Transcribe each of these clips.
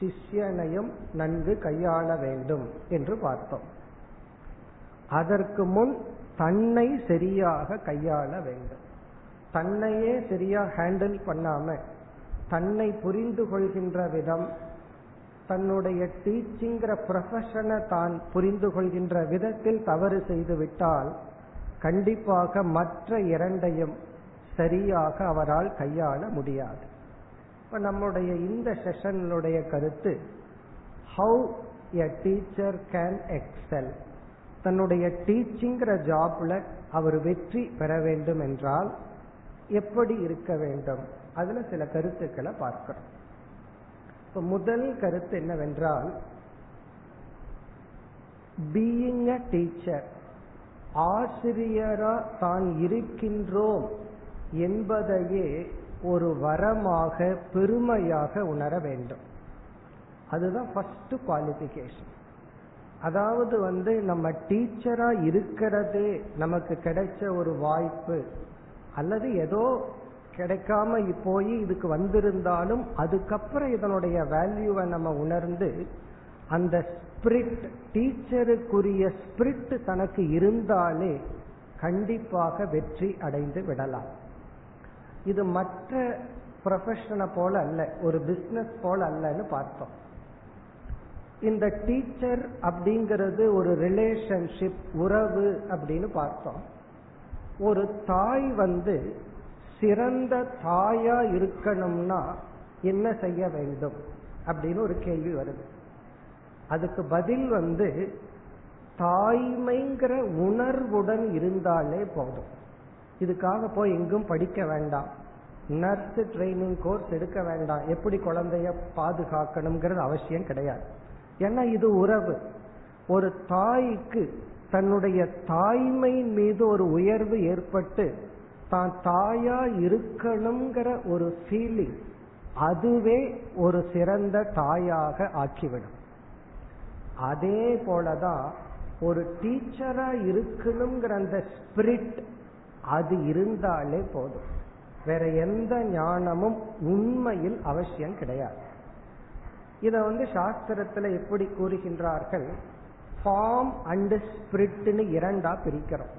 சிஷ்யனையும் நன்கு கையாள வேண்டும் என்று பார்த்தோம். அதற்கு முன் தன்னை சரியாக கையாள வேண்டும். தன்னையே சரியா ஹேண்டில் பண்ணாம தன்னை புரிந்து கொள்கின்ற விதம் தன்னுடைய டீச்சிங்கிற ப்ரொஃபஷனை தான் புரிந்து கொள்கின்ற விதத்தில் தவறு செய்து விட்டால் கண்டிப்பாக மற்ற இரண்டையும் சரியாக அவரால் கையாள முடியாது. இப்ப நம்முடைய இந்த செஷனுடைய கருத்து how a teacher can excel தன்னுடைய டீச்சிங்கிற ஜாப்ல அவர் வெற்றி பெற வேண்டும் என்றால் எப்படி இருக்க வேண்டும்? அதுல சில கருத்துக்களை பார்க்கிறோம். இப்ப முதல் கருத்து என்னவென்றால் பீயிங் அ டீச்சர் ஆசிரியரா தான் இருக்கின்றோம் என்பதையே ஒரு வரமாக பெருமையாக உணர வேண்டும். அதுதான் ஃபர்ஸ்ட் குவாலிபிகேஷன் அதாவது வந்து நம்ம டீச்சரா இருக்கிறதே நமக்கு கிடைச்ச ஒரு வாய்ப்பு அல்லது ஏதோ கிடைக்காம போய் இதுக்கு வந்திருந்தாலும் அதுக்கப்புறம் இதனுடைய வேல்யூவை நம்ம உணர்ந்து அந்த ஸ்பிரிட் டீச்சருக்குரிய ஸ்பிரிட் தனக்கு இருந்தாலே கண்டிப்பாக வெற்றி அடைந்து விடலாம். இது மற்ற ப்ரொஃபஷனை போல அல்ல ஒரு பிசினஸ் போல அல்லன்னு பார்த்தோம். இந்த டீச்சர் அப்படிங்கிறது ஒரு ரிலேஷன்ஷிப் உறவு அப்படின்னு பார்த்தோம். ஒரு தாய் வந்து சிறந்த தாயா இருக்கணும்னா என்ன செய்ய வேண்டும் அப்படின்னு ஒரு கேள்வி வருது. அதுக்கு பதில் வந்து தாய்மைங்கிற உணர்வுடன் இருந்தாலே போதும். இதுக்காக போய் எங்கும் படிக்க வேண்டாம். நர்ஸ் ட்ரைனிங் கோர்ஸ் எடுக்க வேண்டாம். எப்படி குழந்தைய பாதுகாக்கணுங்கிறது அவசியம் கிடையாது. ஏன்னா இது உறவு. ஒரு தாய்க்கு தன்னுடைய தாய்மையின் மீது ஒரு உயர்வு ஏற்பட்டு தான் தாயா இருக்கணுங்கிற ஒரு ஃபீலிங் அதுவே ஒரு சிறந்த தாயாக ஆக்கிவிடும். அதே போலதான் ஒரு டீச்சரா இருக்கணுங்கிற அந்த ஸ்பிரிட் அது இருந்தாலே போதும். வேற எந்த ஞானமும் உண்மையில் அவசியம் கிடையாது. இத வந்து சாஸ்திரத்துல எப்படி கூறுகின்றார்கள்? ஃபார்ம் அண்ட் ஸ்பிரிட்னு இரண்டா பிரிக்கிறோம்.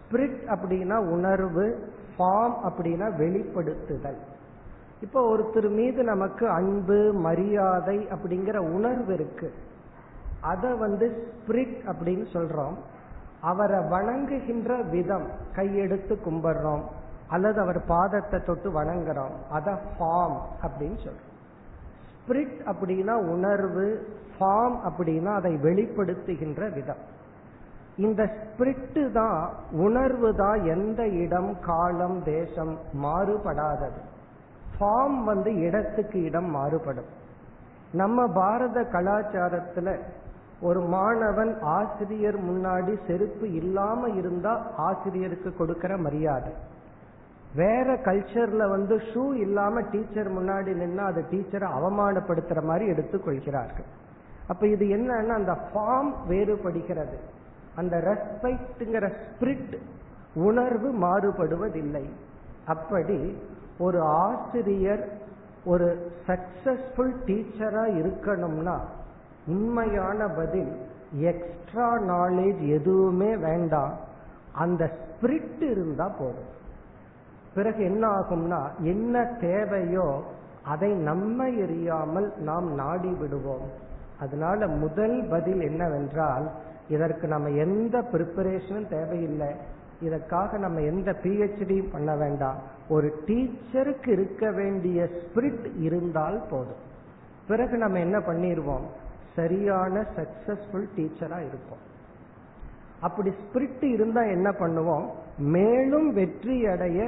ஸ்பிரிட் அப்படின்னா உணர்வு ஃபார்ம் அப்படின்னா வெளிப்படுத்துதல். இப்போ ஒருத்தர் மீது நமக்கு அன்பு மரியாதை அப்படிங்கிற உணர்வு இருக்கு. அத வந்து ஸ்பிரிட் அப்படின்னு சொல்றோம். அவரை வணங்குகின்ற விதம் கையெடுத்து கும்பிடுறோம். அல்லது அவர் பாதத்தை தொட்டு வணங்குறோம். அத ஃபார்ம் அப்படின்னு சொல்றோம். ஸ்பிரிட் அப்படின்னா உணர்வு ஃபார்ம் அப்படின்னா அதை வெளிப்படுத்துகின்ற விதம். இந்த ஸ்பிரிட்டு தான் உணர்வு தான் எந்த இடம் காலம் தேசம் மாறுபடாதது. ஃபார்ம் வந்து இடத்துக்கு இடம் மாறுபடும். நம்ம பாரத கலாச்சாரத்துல ஒரு மாணவன் ஆசிரியர் முன்னாடி செருப்பு இல்லாம இருந்தா ஆசிரியருக்கு கொடுக்கிற மரியாதை. வேற கல்ச்சர்ல வந்து ஷூ இல்லாம டீச்சர் முன்னாடி நின்னா அது டீச்சரை அவமானப்படுத்துற மாதிரி எடுத்துக்கொள்கிறார்கள் அப்ப இது என்னன்னா அந்த ஃபார்ம் வேறுபடுகிறது. அந்த ரெஸ்பெக்ட்ங்கிற ஸ்பிரிட் உணர்வு மாறுபடுவதில்லை. அப்படி ஒரு ஆசிரியர் ஒரு சக்சஸ்ஃபுல் டீச்சரா இருக்கணும்னா உண்மையான பதில் எக்ஸ்ட்ரா நாலேஜ் எதுவுமே வேண்டாம். அந்த ஸ்பிரிட் இருந்தா போதும். பிறகு என்ன ஆகும்னா என்ன தேவையோ அதை நம்ம எறியாமல் நாம் நாடி விடுவோம். அதனால முதல் பதில் என்னவென்றால் இதற்கு நம்ம எந்த ப்ரிப்பரேஷனும் தேவையில்லை. இதற்காக நம்ம எந்த பிஹெச்டி பண்ண வேண்டாம். ஒரு டீச்சருக்கு இருக்க வேண்டிய ஸ்பிரிட் இருந்தால் போதும். பிறகு நம்ம என்ன பண்ணிடுவோம் சரியான சக்சஸ்ஃபுல் டீச்சரா இருப்போம். அப்படி ஸ்பிரிட் இருந்தா என்ன பண்ணுவோம்? மேலும் வெற்றி அடைய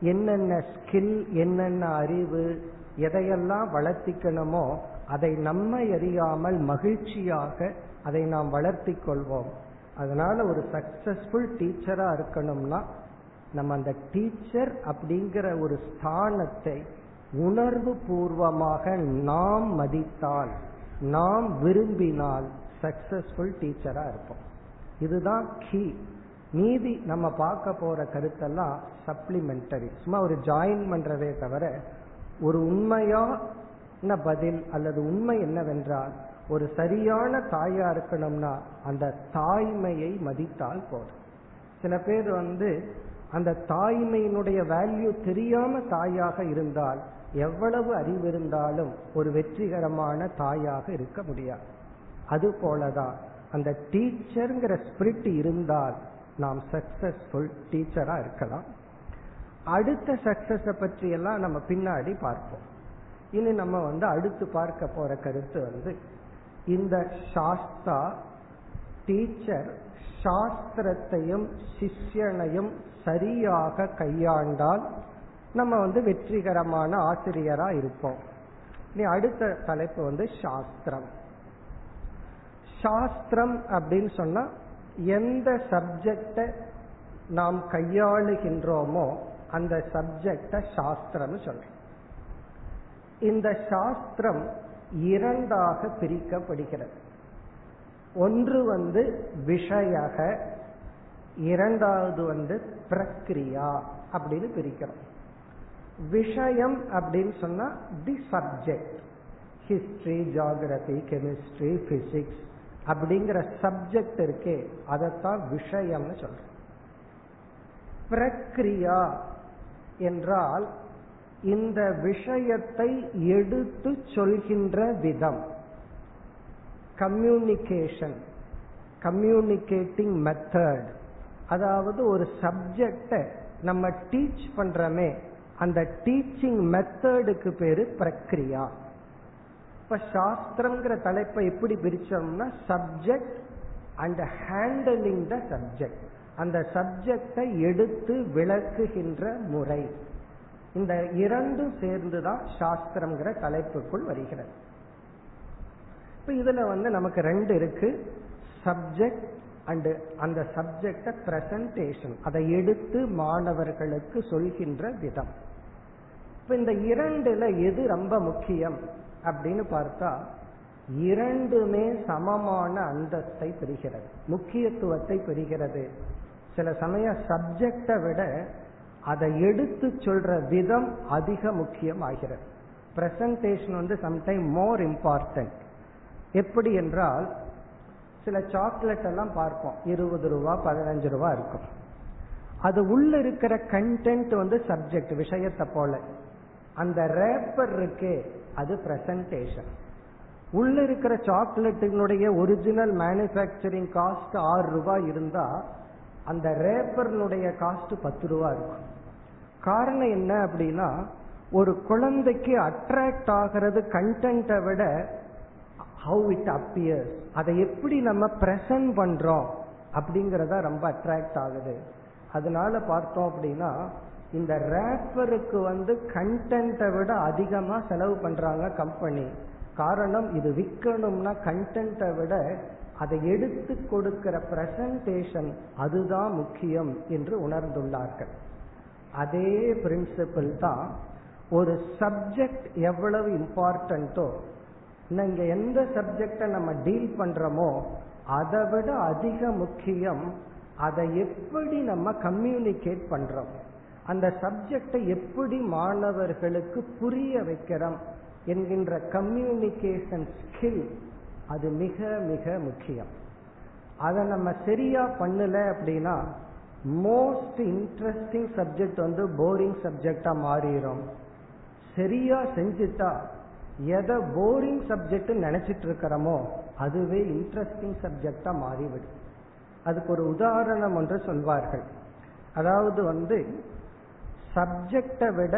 என்னென்ன ஸ்கில் என்னென்ன அறிவு எதையெல்லாம் வளர்த்திக்கணுமோ அதை நம்ம அறியாமல் மகிழ்ச்சியாக அதை நாம் வளர்த்தி கொள்வோம். அதனால ஒரு சக்சஸ்ஃபுல் டீச்சரா இருக்கணும்னா நம்ம அந்த டீச்சர் அப்படிங்கிற ஒரு ஸ்தானத்தை உணர்வு பூர்வமாக நாம் மதித்தால் நாம் விரும்பினால் சக்சஸ்ஃபுல் டீச்சரா இருப்போம். இதுதான் கீ மீதி நம்ம பார்க்க போற கருத்தெல்லாம் சப்ளிமெண்டரி சும்மா ஒரு ஜாயின் பண்றதே தவிர ஒரு உண்மையான பதில் அல்லது உண்மை என்னவென்றால் ஒரு சரியான தாயா இருக்கணும்னா அந்த தாய்மையை மதித்தால் போதும். சில பேர் வந்து அந்த தாய்மையினுடைய வேல்யூ தெரியாம தாயாக இருந்தால் எவ்வளவு அறிவு இருந்தாலும் ஒரு வெற்றிகரமான தாயாக இருக்க முடியாது. அது போலதான் அந்த டீச்சருங்கிற ஸ்பிரிட் இருந்தால் நாம் சக்சஸ்ஃபுல் டீச்சரா இருக்கலாம். அடுத்த சக்சஸ பற்றி எல்லாம் நம்ம பின்னாடி பார்ப்போம். இனி நம்ம வந்து அடுத்து பார்க்க போற கருத்து வந்து இந்த சாஸ்தா டீச்சர் சாஸ்திரத்தையும் சிஷ்யனையும் சரியாக கையாண்டால் நம்ம வந்து வெற்றிகரமான ஆசிரியரா இருப்போம். இனி அடுத்த தலைப்பு வந்து சாஸ்திரம். சாஸ்திரம் அப்படின்னு சொன்னா எந்த சப்ஜெக்ட நாம் கையாளுகின்றோமோ அந்த சப்ஜெக்ட சாஸ்திரம் சொல்றோம். இந்த சாஸ்திரம் இரண்டாக பிரிக்கப்படுகிறது. ஒன்று வந்து விஷயக இரண்டாவது வந்து பிரக்ரியா அப்படின்னு பிரிக்கிறோம். விஷயம் அப்படின்னு சொன்னா the subject history geography chemistry physics அப்படிங்கிற சப்ஜெக்ட் இருக்கே அதைத்தான் விஷயம்னு சொல்றோம். பிரக்ரியா என்றால் இந்த விஷயத்தை எடுத்து சொல்கின்ற விதம். கம்யூனிகேஷன் கம்யூனிகேட்டிங் மெத்தட் அதாவது ஒரு சப்ஜெக்ட நம்ம டீச் பண்றமே அந்த டீச்சிங் மெத்தடுக்கு பேரு பிரக்ரியா. இப்ப சாஸ்திரம்ங்கிற தலைப்பை எப்படி பிரிச்சோம்னா subject and handling the subject அந்த சப்ஜெக்டை எடுத்து விளக்குகின்ற முறை. இந்த இரண்டும் சேர்ந்துதான் சாஸ்திரம்ங்கிற தலைப்புக்குள் வருகிறது. இப்ப இதுல வந்து நமக்கு ரெண்டு இருக்கு. சப்ஜெக்ட் அண்டு அந்த சப்ஜெக்ட பிரசன்டேஷன் அதை எடுத்து மாணவர்களுக்கு சொல்கின்ற விதம். இப்ப இந்த இரண்டுல எது ரொம்ப முக்கியம் அப்படின்னு பார்த்தா இரண்டுமே சமமான அந்தஸ்தை பெறுகிறது முக்கியத்துவத்தை பெறுகிறது. சில சமய சப்ஜெக்டை விட அதை எடுத்து சொல்ற விதம் அதிக முக்கியம் ஆகிறது பிரசன்டேஷன் வந்து சம்டைம் மோர் இம்பார்ட்டன்ட் எப்படி என்றால் சில சாக்லேட் எல்லாம் பார்ப்போம் இருபது ரூபா பதினஞ்சு ரூபா இருக்கும். அது உள்ள இருக்கிற கண்டென்ட் வந்து சப்ஜெக்ட் விஷயத்தை போல. அந்த ரேப்பர் இருக்கே அது பிரசன்டேஷன் உள்ள இருக்கிற சாக்லேட்டுனுடைய ஒரிஜினல் மேனுபேக்சரிங் காஸ்ட் ஆறு ரூபாய் இருந்தா அந்த ரேப்பர்னுடைய காஸ்ட் பத்து ரூபா இருக்கும். காரணம் என்ன அப்படின்னா ஒரு குழந்தைக்கு அட்ராக்ட் ஆகிறது கண்டென்ட்டை விட ஹவு இட் அப்பியர்ஸ் அதை எப்படி நம்ம பிரசன்ட் பண்றோம் அப்படிங்கறத ரொம்ப அட்ராக்ட் ஆகுது. அதனால பார்த்தோம் அப்படின்னா இந்த ரேப்பருக்கு வந்து கண்டென்ட்டை விட அதிகமா செலவு பண்றாங்க கம்பெனி காரணம் இது விற்கணும்னா கண்டென்ட்டை விட அதை எடுத்து கொடுக்கிற பிரசன்டேஷன் அதுதான் முக்கியம் என்று உணர்ந்துள்ளார்கள். அதே பிரின்சிபிள் தான் ஒரு சப்ஜெக்ட் எவ்வளவு இம்பார்ட்டன்ட்டோ இங்க எந்த சப்ஜெக்டை நம்ம டீல் பண்றோமோ அதை விட அதிக முக்கியம் அதை எப்படி நம்ம கம்யூனிகேட் பண்றோம். அந்த சப்ஜெக்டை எப்படி மாணவர்களுக்கு புரிய வைக்கிறோம் என்கின்ற கம்யூனிகேஷன் ஸ்கில் அது மிக மிக முக்கியம். அதை நம்ம சரியா பண்ணல அப்படின்னா மோஸ்ட் இன்ட்ரெஸ்டிங் சப்ஜெக்ட் வந்து போரிங் சப்ஜெக்டா மாறிடும் சரியா செஞ்சுட்டா எதை போரிங் சப்ஜெக்ட் நினைச்சிட்டு இருக்கிறோமோ அதுவே இன்ட்ரெஸ்டிங் சப்ஜெக்டா மாறிவிடும். அதுக்கு ஒரு உதாரணம் ஒன்று சொல்வார்கள். அதாவது வந்து சப்ஜெக்டை விட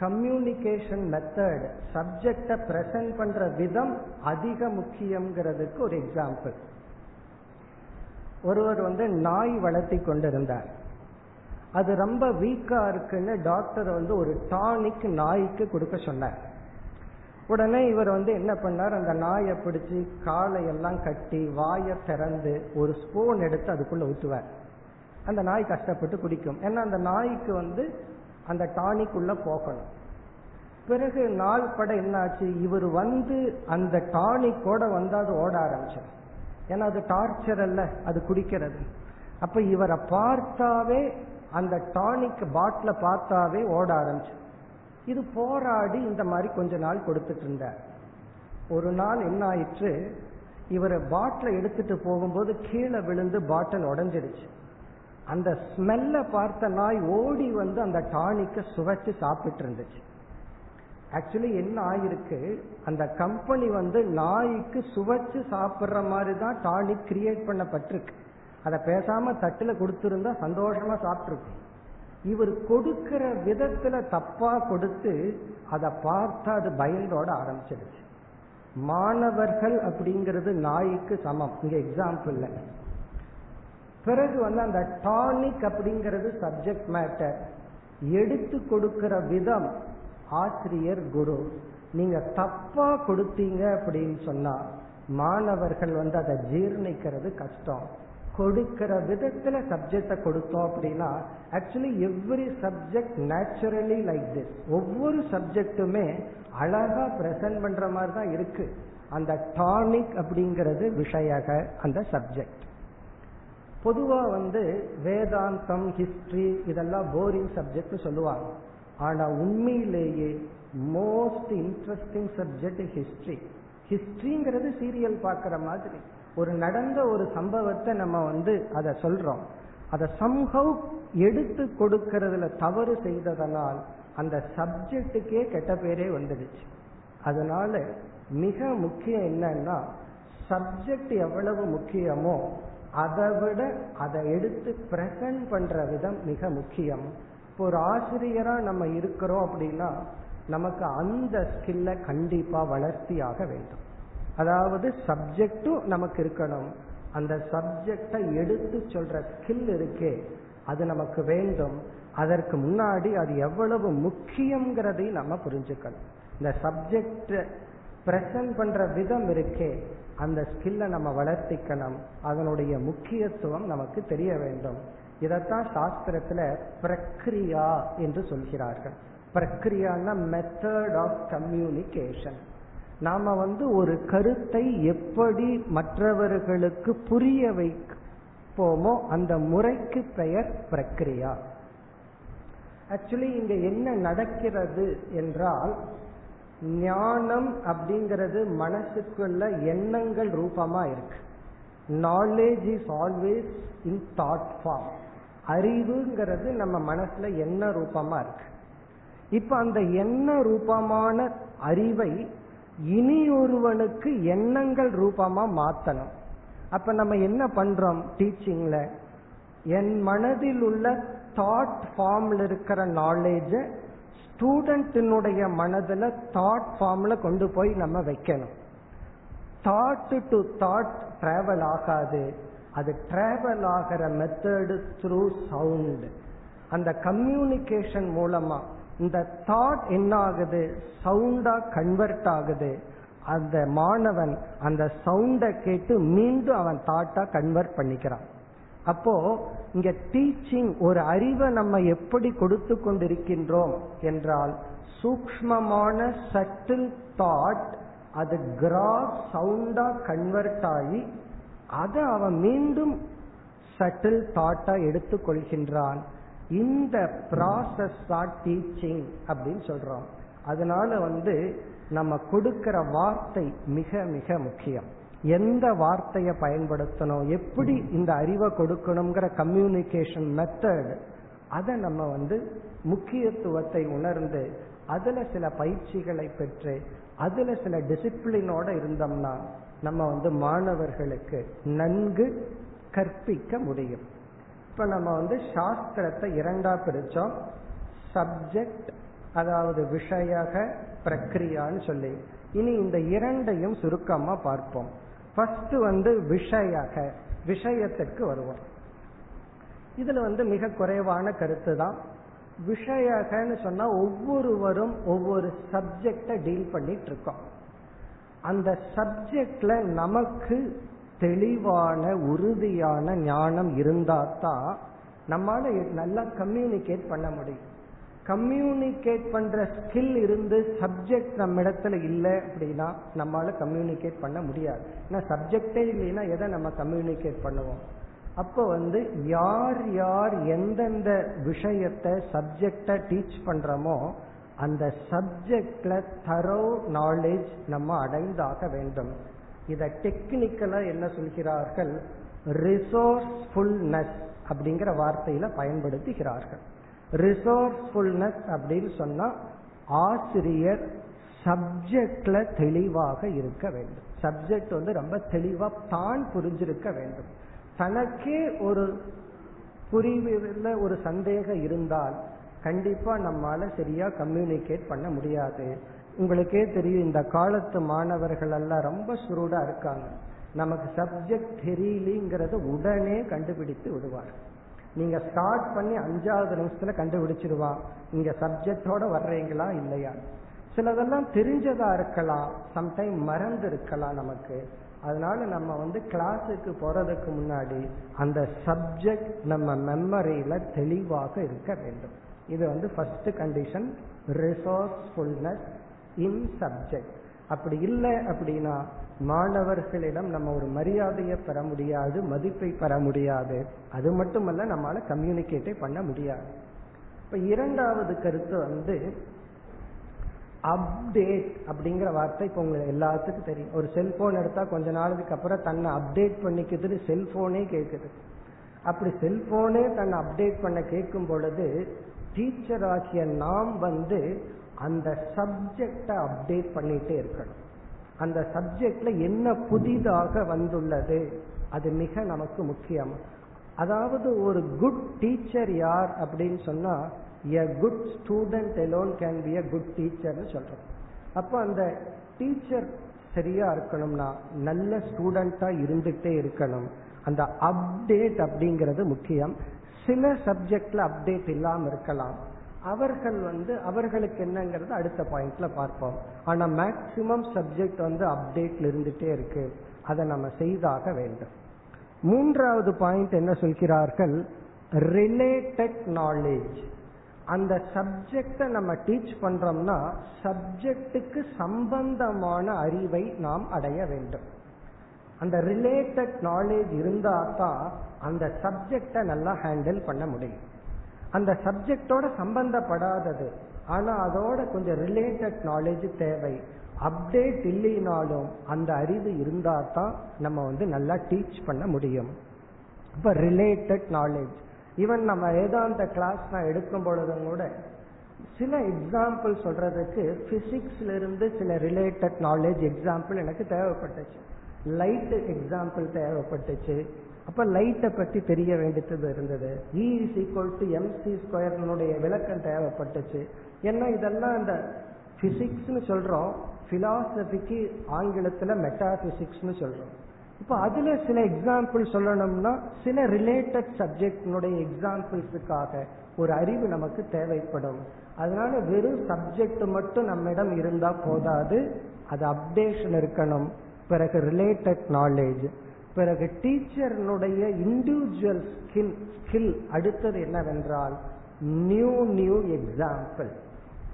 கம்யூனிகேஷன் மெத்தட் சப்ஜெக்டை பிரசன்ட் பண்ற விதம் அதிக முக்கியம்ங்கிறதுக்கு ஒரு எக்ஸாம்பிள் ஒருவர் வந்து நாய் வளர்த்தி கொண்டிருந்தார். அது ரொம்ப வீக்கா இருக்குன்னு டாக்டர் வந்து ஒரு டானிக் நாய்க்கு கொடுக்க சொன்னார். உடனே இவர் வந்து என்ன பண்ணார்? அந்த நாயை பிடிச்சி காலை எல்லாம் கட்டி வாயை திறந்து ஒரு ஸ்பூன் எடுத்து அதுக்குள்ள ஊற்றுவார். அந்த நாய் கஷ்டப்பட்டு குடிக்கும். ஏன்னா அந்த நாய்க்கு வந்து அந்த டானிக் உள்ள போகணும். பிறகு நாள் பட என்னாச்சு? இவர் வந்து அந்த டானிக்கோட வந்து அது ஓட ஆரம்பிச்சு ஏன்னா அது டார்ச்சர் அல்ல அது குடிக்கிறது. அப்ப இவரை பார்த்தாவே அந்த டானிக் பாட்டில பார்த்தாவே ஓட ஆரம்பிச்சு இது போராடி இந்த மாதிரி கொஞ்ச நாள் கொடுத்துட்டு இருந்தார். ஒரு நாள் என்ன ஆயிற்று? இவரை பாட்டில் எடுத்துட்டு போகும்போது கீழே விழுந்து பாட்டில் உடஞ்சிடுச்சு. அந்த ஸ்மெல்ல பார்த்த நாய் ஓடி வந்து அந்த டானிக்க சுவைச்சு சாப்பிட்டு இருந்துச்சு ஆக்சுவலி என்ன ஆயிருக்கு? அந்த கம்பெனி வந்து நாய்க்கு சுவைச்சு சாப்பிட்ற மாதிரி தான் டானிக் கிரியேட் பண்ணப்பட்டிருக்கு. அதை பேசாம தட்டுல கொடுத்துருந்தா சந்தோஷமா சாப்பிட்டுருக்கு. இவர் கொடுக்கிற விதத்துல தப்பா கொடுத்து அதை பார்த்து அது பயந்தோட ஆரம்பிச்சிடுச்சு மாணவர்கள் அப்படிங்கிறது நாய்க்கு சமம். இங்க எக்ஸாம்பிள் பிறகு வந்து அந்த டானிக் அப்படிங்கிறது சப்ஜெக்ட் மேட்டர் எடுத்து கொடுக்கிற விதம் ஆசிரியர் குரு. நீங்க தப்பா கொடுத்தீங்க அப்படின்னு சொன்னா மாணவர்கள் வந்து அதை ஜீர்ணிக்கிறது கஷ்டம். கொடுக்கிற விதத்துல சப்ஜெக்டை கொடுத்தோம் அப்படின்னா actually every subject naturally like this ஒவ்வொரு சப்ஜெக்டுமே அழகா பிரசன்ட் பண்ற மாதிரி தான் இருக்கு. அந்த டானிக் அப்படிங்கிறது விஷயக அந்த சப்ஜெக்ட் பொதுவா வந்து வேதாந்தம் ஹிஸ்டரி இதெல்லாம் போரிங் சப்ஜெக்ட் சொல்லுவாங்க. ஆனா உண்மையிலேயே மோஸ்ட் இன்ட்ரெஸ்டிங் சப்ஜெக்ட் ஹிஸ்டரி ஹிஸ்டரிங்கிறது சீரியல் பார்க்குற மாதிரி. ஒரு நடந்த ஒரு சம்பவத்தை நம்ம வந்து அதை சொல்றோம். அதை சம்ஹவ் எடுத்து கொடுக்கறதுல தவறு செய்ததனால் அந்த சப்ஜெக்டுக்கே கெட்ட பேரே வந்துடுச்சு. அதனால மிக முக்கியம் என்னன்னா சப்ஜெக்ட் எவ்வளவு முக்கியமோ அதை விட அதை எடுத்து பிரசன்ட் பண்ற விதம் மிக முக்கியம். இப்போ ஒரு ஆசிரியரா நம்ம இருக்கிறோம் அப்படின்னா நமக்கு அந்த ஸ்கில்ல கண்டிப்பா வளர்த்தியாக வேண்டும். அதாவது சப்ஜெக்டும் நமக்கு இருக்கணும். அந்த சப்ஜெக்டை எடுத்து சொல்ற ஸ்கில் இருக்கே அது நமக்கு வேண்டும். அதற்கு முன்னாடி அது எவ்வளவு முக்கியங்கிறதையும் நம்ம புரிஞ்சுக்கணும். இந்த சப்ஜெக்ட் பிரசன்ட் பண்ற விதம் இருக்கே அந்த ஸ்கில்லை நம்ம வளர்த்திக்கணும். அதனுடைய முக்கியத்துவம் நமக்கு தெரிய வேண்டும். இதைத்தான் சாஸ்திரத்துல பிரக்ரியா என்று சொல்கிறார்கள். பிரக்ரியான்னா மெத்தட் ஆஃப் கம்யூனிகேஷன் நாம வந்து ஒரு கருத்தை எப்படி மற்றவர்களுக்கு புரிய வைப்போமோ அந்த முறைக்கு பெயர் பிரக்ரியா. ஆக்சுவலி இங்க என்ன நடக்கிறது என்றால் ஞானம் அப்படிங்கிறது மனசுக்குள்ள எண்ணங்கள் ரூபமா இருக்கு. Knowledge is always in thought form அறிவுங்கிறது நம்ம மனசுல எண்ண ரூபமா இருக்கு. இப்ப அந்த எண்ண ரூபமான அறிவை இனி ஒருவனுக்கு எண்ணங்கள் ரூபமா மாத்தணும். அப்ப நம்ம என்ன பண்றோம் டீச்சிங்ல என் மனதில் உள்ள தாட் ஃபார்ம்ல இருக்கிற நாலேஜ ஸ்டூடெண்டினுடைய மனதுல தாட் ஃபார்ம்ல கொண்டு போய் நம்ம வைக்கணும். தாட் டு தாட் டிராவல் ஆகாது. அது டிராவல் ஆகிற மெத்தடு த்ரூ சவுண்ட் அந்த கம்யூனிகேஷன் மூலமா இந்த தாட் என்ன ஆகுது சவுண்டா கன்வெர்ட் ஆகுது. அந்த மாணவன் அந்த சவுண்டை கேட்டு மீண்டும் அவன் தாட்டா கன்வெர்ட் பண்ணிக்கிறான். அப்போ இங்க டீச்சிங் ஒரு அறிவை நம்ம எப்படி கொடுத்து கொண்டிருக்கின்றோம் என்றால் சூக்மமான சட்டில் தாட் அது கிராஸ் சவுண்டா கன்வெர்ட் ஆகி அதை அவன் மீண்டும் சட்டில் தாட்டா எடுத்துக்கொள்கின்றான் இந்த ப்ராசஸ் தான் டீச்சிங் அப்படின்னு சொல்றோம். அதனால வந்து நம்ம கொடுக்கிற வார்த்தை மிக மிக முக்கியம். எந்த வார்த்தையை பயன்படுத்தணும் எப்படி இந்த அறிவை கொடுக்கணுங்கிற கம்யூனிகேஷன் மெத்தட் அதை நம்ம வந்து முக்கியத்துவத்தை உணர்ந்து அதுல சில பயிற்சிகளை பெற்று அதுல சில டிசிப்ளினோட இருந்தோம்னா நம்ம வந்து மாணவர்களுக்கு நன்கு கற்பிக்க முடியும். இப்ப நம்ம வந்து சாஸ்திரத்தை இரண்டா பிரிச்சோம். சப்ஜெக்ட் அதாவது விஷயக பிரக்ரியான்னு சொல்லி. இனி இந்த இரண்டையும் சுருக்கமா பார்ப்போம். ஃபர்ஸ்ட் வந்து விஷயக விஷயத்திற்கு வருவோம். இதுல வந்து மிக குறைவான கருத்து தான். விஷயகன்னு சொன்னா ஒவ்வொருவரும் ஒவ்வொரு சப்ஜெக்ட டீல் பண்ணிட்டு இருக்கோம் அந்த சப்ஜெக்ட்ல நமக்கு தெளிவான உறுதியான ஞானம் இருந்தா தான் நம்மால நல்லா கம்யூனிகேட் பண்ண முடியும். கம்யூனிகேட் பண்ற ஸ்கில் இருந்து சப்ஜெக்ட் நம்ம இடத்துல இல்லை அப்படின்னா நம்மளால கம்யூனிகேட் பண்ண முடியாது. ஏன்னா சப்ஜெக்டே இல்லைன்னா எதை நம்ம கம்யூனிகேட் பண்ணுவோம்? அப்போ வந்து யார் யார் எந்தெந்த விஷயத்தை சப்ஜெக்டை டீச் பண்றோமோ அந்த சப்ஜெக்ட்ல தரோ நாலேஜ் நம்ம அடைந்தாக வேண்டும். இதை டெக்னிக்கலா என்ன சொல்கிறார்கள்? ரிசோர்ஸ்ஃபுல்னஸ் அப்படிங்கிற வார்த்தையில பயன்படுத்துகிறார்கள். ரிசோர்ஸ்ஃபுல்னஸ் அப்படின்னு சொன்னா ஆசிரியர் சப்ஜெக்ட்ல தெளிவாக இருக்க வேண்டும். சப்ஜெக்ட் வந்து ரொம்ப தெளிவா தான் புரிஞ்சிருக்க வேண்டும். தனக்கே ஒரு புரிவில் ஒரு சந்தேகம் இருந்தால் கண்டிப்பா நம்மால சரியா கம்யூனிகேட் பண்ண முடியாது. உங்களுக்கே தெரியும் இந்த காலத்து மாணவர்கள் எல்லாம் ரொம்ப சுருடா இருக்காங்க. நமக்கு சப்ஜெக்ட் தெரியலிங்கிறத உடனே கண்டுபிடித்து விடுவார் நீங்க ஸ்டார்ட் பண்ணி அஞ்சாவது நிமிஷத்துல கண்டுபிடிச்சிருவா இங்க சப்ஜெக்டோட வர்றீங்களா இல்லையா? சிலதெல்லாம் தெரிஞ்சதா இருக்கலாம். சம்டைம் மறந்து இருக்கலாம் நமக்கு. அதனால நம்ம வந்து கிளாஸுக்கு போறதுக்கு முன்னாடி அந்த சப்ஜெக்ட் நம்ம மெமரியில தெளிவாக இருக்க வேண்டும். இது வந்து first condition resourcefulness in subject அப்படி இல்லை அப்படின்னா மாணவர்களிடம் நம்ம ஒரு மரியாதையை பெற முடியாது மதிப்பை பெற முடியாது. அது மட்டுமல்ல நம்மளால கம்யூனிகேட்டே பண்ண முடியாது. இப்ப இரண்டாவது கருத்து வந்து அப்டேட் அப்படிங்கிற வார்த்தை இப்போ உங்களுக்கு எல்லாத்துக்கும் தெரியும். ஒரு செல்போன் எடுத்தா கொஞ்ச நாளுக்கு அப்புறம் தன்னை அப்டேட் பண்ணிக்குதுன்னு செல்போனே கேட்குது அப்படி செல்போனே தன்னை அப்டேட் பண்ண கேட்கும் பொழுது டீச்சர் ஆகிய நாம் வந்து அந்த சப்ஜெக்டை அப்டேட் பண்ணிட்டே இருக்கணும். அந்த சப்ஜெக்ட்ல என்ன புதிதாக வந்துள்ளது? அது மிக நமக்கு முக்கியம். அதாவது ஒரு குட் டீச்சர் யார் அப்படின்னு சொன்னா a good student alone can be a good டீச்சர்னு சொல்றோம். அப்போ அந்த டீச்சர் சரியா இருக்கணும்னா நல்ல ஸ்டூடெண்டா இருந்துகிட்டே இருக்கணும். அந்த அப்டேட் அப்படிங்கிறது முக்கியம். சில சப்ஜெக்ட்ல அப்டேட் இல்லாம இருக்கலாம். அவர்கள் வந்து அவர்களுக்கு என்னங்கிறது அடுத்த பாயிண்ட்ல பார்ப்போம். ஆனா மேக்சிமம் சப்ஜெக்ட் வந்து அப்டேட்ல இருந்துட்டே இருக்கு. அதை நம்ம செய்தாக வேண்டும். மூன்றாவது பாயிண்ட் என்ன சொல்கிறார்கள்? ரிலேட்டட் நாலேஜ் அந்த சப்ஜெக்டை நம்ம டீச் பண்றோம்னா சப்ஜெக்டுக்கு சம்பந்தமான அறிவை நாம் அடைய வேண்டும். அந்த ரிலேட்டட் நாலேஜ் இருந்தா தான் அந்த சப்ஜெக்டை நல்லா ஹேண்டில் பண்ண முடியும். அந்த சப்ஜெக்டோட சம்பந்தப்படாதது. ஆனா அதோட கொஞ்சம் ரிலேட்டட் நாலேஜ் தேவை. அப்டேட் இல்லைனாலும் அந்த அறிவு இருந்தா தான் நம்ம வந்து நல்லா டீச் பண்ண முடியும். இப்ப ரிலேட்டட் நாலேஜ் ஈவன் நம்ம வேதாந்த கிளாஸ் நான் எடுக்கும் பொழுதும் கூட சில எக்ஸாம்பிள் சொல்றதுக்கு பிசிக்ஸ்ல இருந்து சில ரிலேட்டட் நாலேஜ் எக்ஸாம்பிள் எனக்கு தேவைப்பட்டுச்சு. லைட் எக்ஸாம்பிள் தேவைப்பட்டுச்சு. அப்ப லைட்டை பற்றி தெரிய வேண்டியது இருந்தது. E is equal to MC ஸ்கொயர்னுடைய விளக்கம் தேவைப்பட்டுச்சு. ஏன்னா இதெல்லாம் இந்த பிசிக்ஸ்னு சொல்றோம். பிலாசபிக்கு ஆங்கிலத்துல மெட்டாபிசிக்ஸ்னு சொல்றோம். இப்போ அதுல சில எக்ஸாம்பிள் சொல்லணும்னா சில ரிலேட்டட் சப்ஜெக்டினுடைய எக்ஸாம்பிள்ஸுக்காக ஒரு அறிவு நமக்கு தேவைப்படும். அதனால வெறும் சப்ஜெக்ட் மட்டும் நம்மிடம் இருந்தா போதாது. அது அப்டேஷன் இருக்கணும். பிறகு ரிலேட்டட் நாலேஜ் பிறகு டீச்சர்னுடைய இண்டிவிஜுவல் ஸ்கில் ஸ்கில் அடுத்தது என்னவென்றால் நியூ நியூ எக்ஸாம்பிள்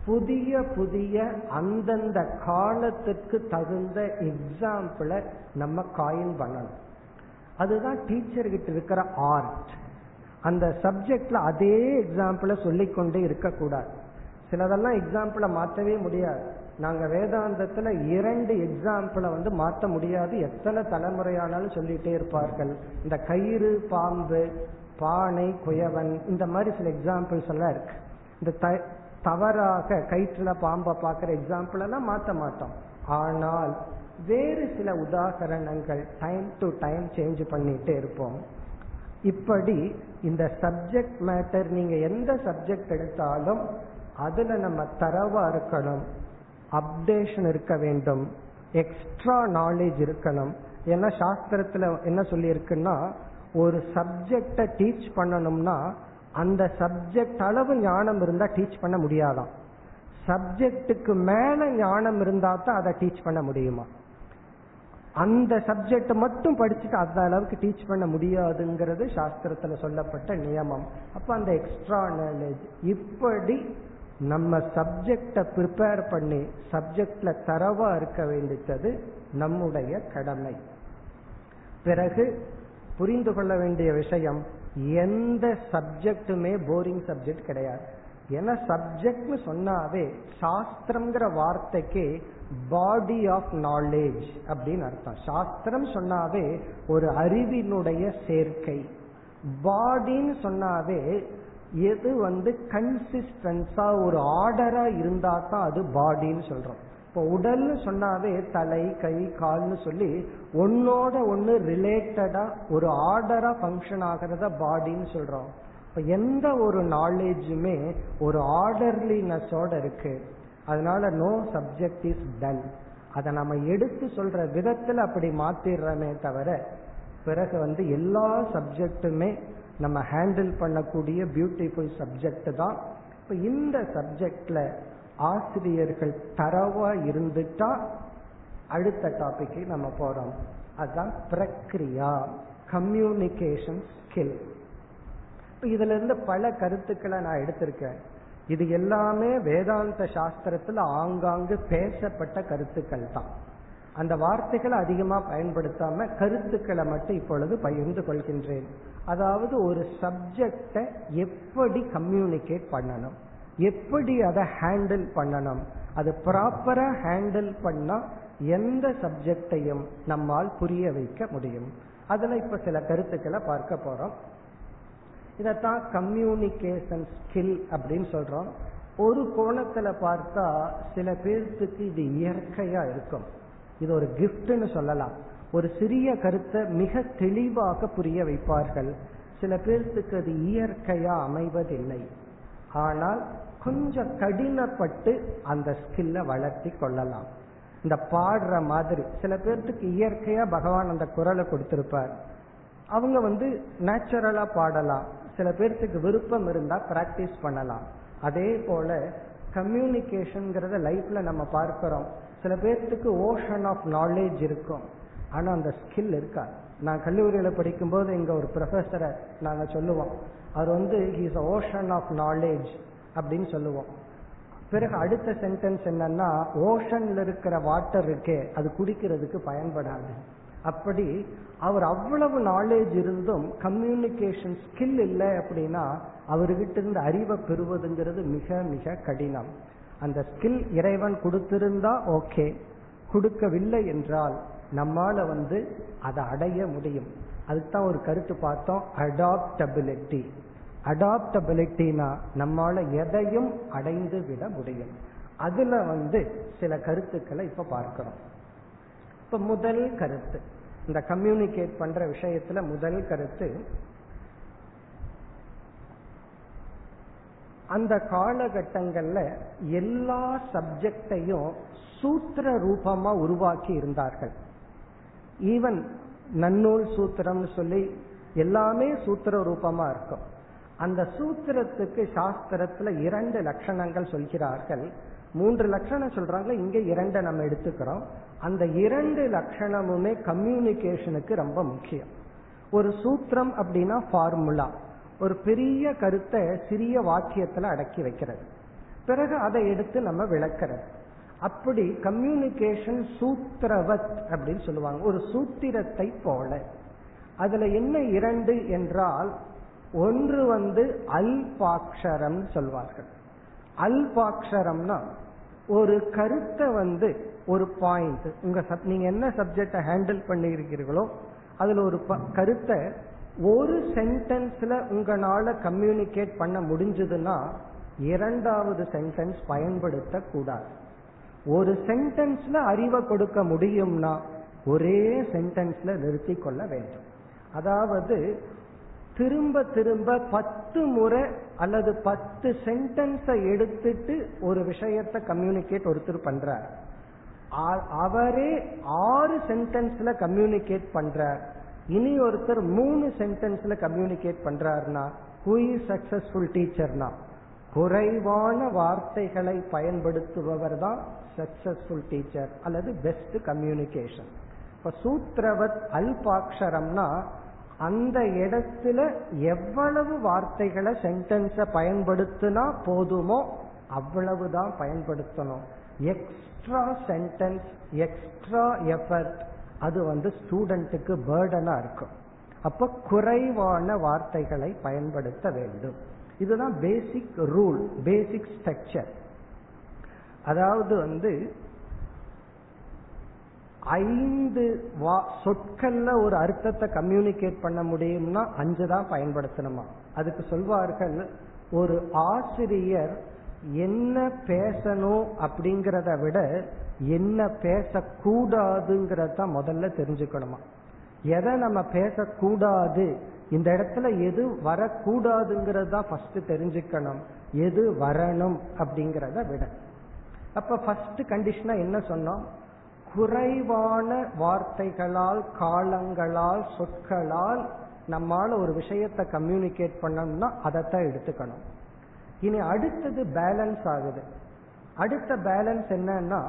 புதிய புதிய அந்தந்த காலத்துக்கு தகுந்த எக்ஸாம்பிளை நம்ம காயின் பண்ணணும். அதுதான் டீச்சர்கிட்ட இருக்கிற ஆர்ட் அந்த சப்ஜெக்ட்ல அதே எக்ஸாம்பிளை சொல்லிக்கொண்டே இருக்கக்கூடாது. சிலதெல்லாம் எக்ஸாம்பிளை மாற்றவே முடியாது. நாங்க வேதாந்தத்துல இரண்டு எக்ஸாம்பிளை வந்து மாற்ற முடியாது. எத்தனை தலைமுறையானாலும் சொல்லிட்டே இருப்பார்கள். இந்த கயிறு பாம்பு பானை குயவன் இந்த மாதிரி சில எக்ஸாம்பிள்ஸ் எல்லாம் இருக்கு. இந்த தவறாக கயிற்றுல பாம்பை பார்க்கிற எக்ஸாம்பிள் எல்லாம் மாற்ற மாட்டோம். ஆனால் வேறு சில உதாகரணங்கள் டைம் டு டைம் சேஞ்ச் பண்ணிட்டே இருப்போம். இப்படி இந்த சப்ஜெக்ட் மேட்டர் நீங்க எந்த சப்ஜெக்ட் எடுத்தாலும் அதுல நம்ம தரவா இருக்கணும். அப்டேஷன் இருக்க வேண்டும். எக்ஸ்ட்ரா நாலேஜ் இருக்கணும். ஏன்னா சாஸ்திரத்துல என்ன சொல்லியிருக்குன்னா ஒரு சப்ஜெக்டை டீச் பண்ணணும்னா அந்த சப்ஜெக்ட் அளவு ஞானம் இருந்தா டீச் பண்ண முடியாதாம். சப்ஜெக்டுக்கு மேல ஞானம் இருந்தா தான் அதை டீச் பண்ண முடியுமா? அந்த சப்ஜெக்ட் மட்டும் படிச்சுட்டு அந்த அளவுக்கு டீச் பண்ண முடியாதுங்கிறது சாஸ்திரத்துல சொல்லப்பட்ட நியமம். அப்ப அந்த எக்ஸ்ட்ரா நாலேஜ் இப்படி நம்ம சப்ஜெக்ட ப்ரிப்பேர் பண்ணி சப்ஜெக்ட்ல தரவா இருக்க வேண்டியது நம்முடைய கடமை. பிறகு புரிந்து கொள்ள வேண்டிய விஷயம் எந்த சப்ஜெக்டுமே போரிங் சப்ஜெக்ட் கிடையாது. ஏன்னா சப்ஜெக்ட்னு சொன்னாவே சாஸ்திரம்ங்கிற வார்த்தைக்கு பாடி ஆஃப் நாலேஜ் அப்படின்னு அர்த்தம். சாஸ்திரம் சொன்னாவே ஒரு அறிவினுடைய சேர்க்கை. பாடின்னு சொன்னாவே எது வந்து கன்சிஸ்டன்ஸா ஒரு ஆர்டரா இருந்தா தான் அது பாடின்னு சொல்றோம். இப்போ உடல்னு சொன்னாவே தலை கை கால்னு சொல்லி ஒன்னோட ஒன்று ரிலேட்டடா ஒரு ஆர்டரா ஃபங்க்ஷன் ஆகிறத பாடின்னு சொல்றோம். இப்போ எந்த ஒரு நாலேஜுமே ஒரு ஆர்டர்லினஸோட இருக்கு. அதனால நோ சப்ஜெக்ட் இஸ் டன் அதை நம்ம எடுத்து சொல்ற விதத்தில் அப்படி மாத்திடுறோமே தவிர பிறகு வந்து எல்லா சப்ஜெக்டுமே நம்ம ஹேண்டில் பண்ணக்கூடிய பியூட்டிஃபுல் சப்ஜெக்ட் தான். இப்போ இந்த சப்ஜெக்ட்ல ஆசிரியர்கள் தரவா இருந்துட்டா அடுத்த டாபிக்கு நம்ம போறோம். அதுதான் பிரக்ரியா கம்யூனிகேஷன் ஸ்கில் இதுல இருந்து பல கருத்துக்களை நான் எடுத்திருக்கேன். இது எல்லாமே வேதாந்த சாஸ்திரத்துல ஆங்காங்கு பேசப்பட்ட கருத்துக்கள் தான். அந்த வார்த்தைகளை அதிகமா பயன்படுத்தாம கருத்துக்களை மட்டும் இப்பொழுது பகிர்ந்து கொள்கின்றேன். அதாவது ஒரு சப்ஜெக்டை எப்படி கம்யூனிகேட் பண்ணணும்? எப்படி அதை ஹேண்டில் பண்ணணும்? அது ப்ராப்பரா ஹேண்டில் பண்ணா எந்த சப்ஜெக்டையும் நம்மால் புரிய வைக்க முடியும். அதுல இப்ப சில கருத்துக்களை பார்க்க போறோம். இதத்தான் கம்யூனிகேஷன் ஸ்கில் அப்படின்னு சொல்றோம். ஒரு கோணத்துல பார்த்தா சில பேர்த்துக்கு இது இயற்கையா இருக்கும். இது ஒரு கிஃப்ட்னு சொல்லலாம். ஒரு சிறிய கருத்தை மிக தெளிவாக புரிய வைப்பார்கள். சில பேர்த்துக்கு அது இயற்கையா அமைவதில்லை. ஆனால் கொஞ்சம் கடினப்பட்டு அந்த ஸ்கில்ல வளர்த்தி கொள்ளலாம். இந்த பாடுற மாதிரி சில பேர்த்துக்கு இயற்கையா பகவான் அந்த குரலை கொடுத்திருப்பார். அவங்க வந்து நேச்சுரலா பாடலாம். சில பேர்த்துக்கு விருப்பம் இருந்தா பிராக்டிஸ் பண்ணலாம். அதே போல கம்யூனிகேஷன்ங்கிறத லைஃப்ல நம்ம பார்க்கிறோம். சில பேர்த்துக்கு ஓஷன் ஆஃப் நாலேஜ் இருக்கும். ஆனால் அந்த ஸ்கில் இருக்கா நான் கல்லூரியில் படிக்கும்போது இங்கே ஒரு ப்ரொஃபஸரை நாங்கள் சொல்லுவோம். அவர் வந்து ஹீஸ் ஓஷன் ஆஃப் நாலேஜ் அப்படின்னு சொல்லுவோம். பிறகு அடுத்த சென்டென்ஸ் என்னன்னா ஓஷன்ல இருக்கிற வாட்டர் இருக்கே அது குடிக்கிறதுக்கு பயன்படாது. அப்படி அவர் அவ்வளவு நாலேஜ் இருந்தும் கம்யூனிகேஷன் ஸ்கில் இல்லை அப்படின்னா அவர்கிட்ட இருந்து அறிவை பெறுவதுங்கிறது மிக மிக கடினம். அந்த ஸ்கில் இறைவன் கொடுத்திருந்தா ஓகே கொடுக்கவில்லை என்றால் நம்மால வந்து அதை அடைய முடியும். அதுதான் ஒரு கருத்து பார்த்தோம் அடாப்டபிலிட்டி அடாப்டபிலிட்டினா நம்மால எதையும் அடைந்து விட முடியும். அதுல வந்து சில கருத்துக்களை இப்ப பார்க்கிறோம். இப்ப முதல் கருத்து. இந்த கம்யூனிகேட் பண்ற விஷயத்துல முதல் கருத்து அந்த காலகட்டங்கள்ல எல்லா சப்ஜெக்டையும் சூத்திர ரூபமா உருவாக்கி இருந்தார்கள். ஈவன் நன்னூல் சூத்திரம்னு சொல்லி எல்லாமே சூத்திர ரூபமா இருக்கும். அந்த சூத்திரத்துக்கு சாஸ்திரத்துல இரண்டு லட்சணங்கள் சொல்கிறார்கள். மூன்று லட்சணம் சொல்றாங்க இங்க இரண்டை நம்ம எடுத்துக்கிறோம். அந்த இரண்டு லட்சணமுமே கம்யூனிகேஷனுக்கு ரொம்ப முக்கியம். ஒரு சூத்திரம் அப்படின்னா ஃபார்முலா ஒரு பெரிய கருத்தை சிறிய வாக்கியத்துல அடக்கி வைக்கிறது. பிறகு அதை எடுத்து நம்ம விளக்கிறது. அப்படி கம்யூனிகேஷன் சூத்திரவத் அப்படின்னு சொல்லுவாங்க. ஒரு சூத்திரத்தை போல. அதுல என்ன இரண்டு என்றால் ஒன்று வந்து அல்பாக்ஷரம் சொல்வார்கள். அல்பாக்ஷரம்னா ஒரு கருத்தை வந்து ஒரு பாயிண்ட் உங்க நீங்க என்ன சப்ஜெக்ட ஹேண்டில் பண்ணியிருக்கிறீர்களோ அதுல ஒரு கருத்தை ஒரு சென்டென்ஸ்ல உங்களால கம்யூனிகேட் பண்ண முடிஞ்சதுன்னா இரண்டாவது சென்டென்ஸ் பயன்படுத்த கூடாது ஒரு சென்டென்ஸ்ல அறிவை கொடுக்க முடியும்னா ஒரே சென்டென்ஸ்ல நிறுத்தி கொள்ள வேண்டும். அதாவது திரும்ப திரும்ப பத்து முறை அல்லது பத்து சென்டென்ஸை எடுத்துட்டு ஒரு விஷயத்தை கம்யூனிகேட் ஒருத்தர் பண்றார். அவரே ஆறு சென்டென்ஸ்ல கம்யூனிகேட் பண்றார். இனி ஒருத்தர் மூணு சென்டென்ஸ்ல கம்யூனிகேட் பண்றாருன்னா ஹூ சக்சஸ்ஃபுல் டீச்சர்னா குறைவான வார்த்தைகளை பயன்படுத்துபவர் தான் சக்சஸ்ஃபுல் டீச்சர் அல்லது பெஸ்ட் கம்யூனிகேஷன் இப்ப சூத்திரவத் அல்பாட்சரம்னா அந்த இடத்துல எவ்வளவு வார்த்தைகளை சென்டென்ஸ பயன்படுத்தினா போதுமோ அவ்வளவுதான் பயன்படுத்தணும். எக்ஸ்ட்ரா சென்டென்ஸ் எக்ஸ்ட்ரா எஃபர்ட் அது வந்து ஸ்டூடெண்ட்டுக்கு பேர்டனா இருக்கும். அப்ப குறைவான வார்த்தைகளை பயன்படுத்த வேண்டும். இதுதான் பேசிக் ரூல் பேசிக் ஸ்ட்ரக்சர் அதாவது வந்து ஐந்து வா சொற்கள்ல ஒரு அர்த்தத்தை கம்யூனிகேட் பண்ண முடியும்னா அஞ்சு தான் பயன்படுத்தணுமா? அதுக்கு சொல்வார்கள் ஒரு ஆசிரியர் என்ன பேசணும் அப்படிங்கிறத விட என்ன பேசக்கூடாதுங்கிறத முதல்ல தெரிஞ்சுக்கணுமா? எதை நம்ம பேசக்கூடாது? இந்த இடத்துல எது வரக்கூடாதுங்கிறது தான் ஃபர்ஸ்ட் தெரிஞ்சுக்கணும். எது வரணும் அப்படிங்கிறத விட. அப்ப ஃபர்ஸ்ட் கண்டிஷனா என்ன சொன்னோம்? குறைவான வார்த்தைகளால் காலங்களால் சொற்களால் நம்மால ஒரு விஷயத்தை கம்யூனிகேட் பண்ணணும்னா அதைத்தான் எடுத்துக்கணும். இனி அடுத்தது பேலன்ஸ் ஆகுது. அடுத்த பேலன்ஸ் என்னன்னா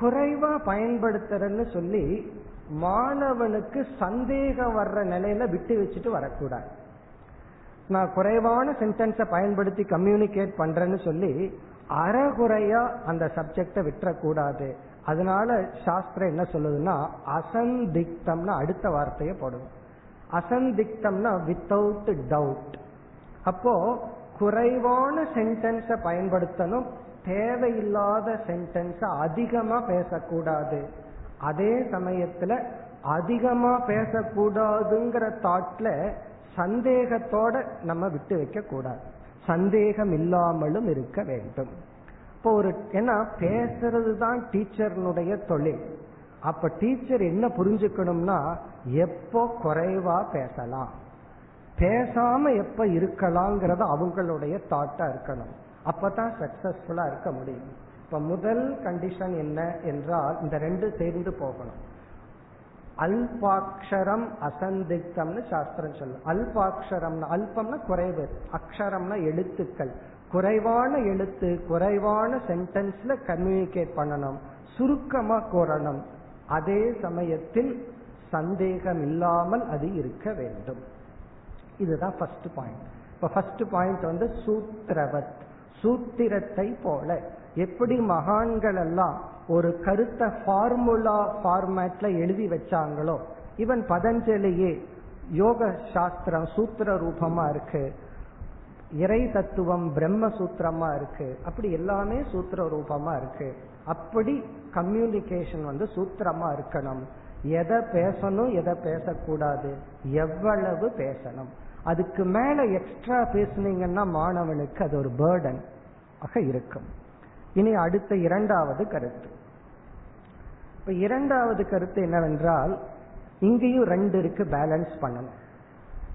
குறைவா பயன்படுத்துறன்னு சொல்லி மாணவனுக்கு சந்தேகம் வர்ற நிலையில விட்டு வச்சுட்டு வரக்கூடாது. நான் குறைவான சென்டென்ஸை பயன்படுத்தி கம்யூனிகேட் பண்றேன்னு சொல்லி அறகுறையா அந்த சப்ஜெக்டை விட்டுறக்கூடாது. அதனால சாஸ்திரம் என்ன சொல்லுதுன்னா அசந்திக்தம்னா அடுத்த வார்த்தையை போடுவோம் அசந்திக்தம்னா வித்தவுட் டவுட் அப்போ குறைவான சென்டென்ஸை பயன்படுத்தணும். தேவையில்லாத சென்டென்ஸ அதிகமா பேசக்கூடாது. அதே சமயத்துல அதிகமா பேசக்கூடாதுங்கிற தாட்ல சந்தேகத்தோட நம்ம விட்டு வைக்க கூடாது சந்தேகம் இல்லாமலும் இருக்க வேண்டும். இப்போ ஒரு ஏன்னா பேசுறது தான் டீச்சர்னுடைய தொழில். அப்ப டீச்சர் என்ன புரிஞ்சுக்கணும்னா எப்போ குறைவா பேசலாம்? பேசாம எப்ப இருக்கலாங்கிறத அவங்களுடைய தாட்டா இருக்கணும். அப்பதான் சக்சஸ்ஃபுல்லா இருக்க முடியும். இப்ப முதல் கண்டிஷன் என்ன என்றால் இந்த ரெண்டு சேர்ந்து போகணும். அல்பாட்சரம் அசந்திக்தம்னு சாஸ்திரம் சொல்லும் அல்பாட்சரம்னா அல்பம்னா குறைவு அக்ஷரம்னா எழுத்துக்கள். குறைவான எழுத்து குறைவான சென்டென்ஸ்ல கம்யூனிகேட் பண்ணணும். சுருக்கமா கூறணும். அதே சமயத்தில் சந்தேகம் இல்லாமல் அது இருக்க வேண்டும். இதுதான் ஃபர்ஸ்ட் பாயிண்ட் இப்ப ஃபர்ஸ்ட் பாயிண்ட் வந்து சூத்திரவத். சூத்திரத்தை போல எப்படி மகான்கள் எல்லாம் ஒரு கருத்தை ஃபார்முலா ஃபார்மேட்ல எழுதி வச்சாங்களோ இவன் பதஞ்சலியே யோக சாஸ்திரம் சூத்திர ரூபமா இருக்கு. இறை தத்துவம் பிரம்ம சூத்திரமா இருக்கு. அப்படி எல்லாமே சூத்திர ரூபமா இருக்கு. அப்படி கம்யூனிகேஷன் வந்து சூத்திரமா இருக்கணும். எதை பேசணும் எதை பேசக்கூடாது. எவ்வளவு பேசணும். அதுக்கு மேல எக்ஸ்ட்ரா பேசுனீங்கன்னா மாணவனுக்கு அது ஒரு பேர்டன் ஆக இருக்கும். இனி அடுத்த இரண்டாவது கருத்து. இப்ப இரண்டாவது கருத்து என்னவென்றால் இங்கேயும் ரெண்டு இருக்கு பேலன்ஸ் பண்ணணும்.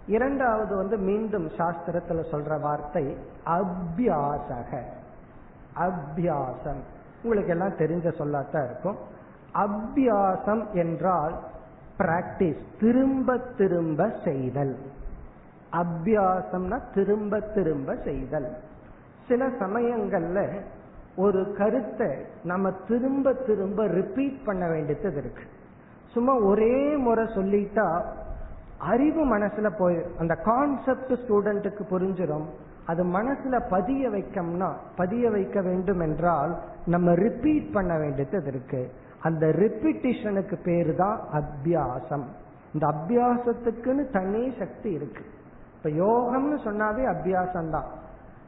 இரண்டாவது வந்து மீண்டும் சாஸ்திரத்துல சொல்ற வார்த்தை அபியாசக. அபியாசம். உங்களுக்கு எல்லாம் தெரிஞ்ச சொல்லாத்தான் இருக்கும். அபியாசம் என்றால் பிராக்டிஸ் திரும்ப திரும்ப செய்தல். அபியாசம்னா திரும்ப திரும்ப செய்தல். சில சமயங்கள்ல ஒரு கருத்தை நம்ம திரும்ப திரும்ப ரிப்பீட் பண்ண வேண்டியது இருக்கு. சும்மா ஒரே முறை சொல்லிட்டா அறிவு மனசுல போய் அந்த கான்செப்ட் ஸ்டூடெண்ட்டுக்கு புரிஞ்சிடும் அது மனசுல பதிய வைக்கம்னா பதிய வைக்க வேண்டும் என்றால் நம்ம ரிப்பீட் பண்ண வேண்டியது இருக்கு. அந்த ரிப்பீட்டிஷனுக்கு பேரு தான் அபியாசம். இந்த அபியாசத்துக்குன்னு தனி சக்தி இருக்கு. இப்ப யோகம்னு சொன்னாவே அபியாசம் தான்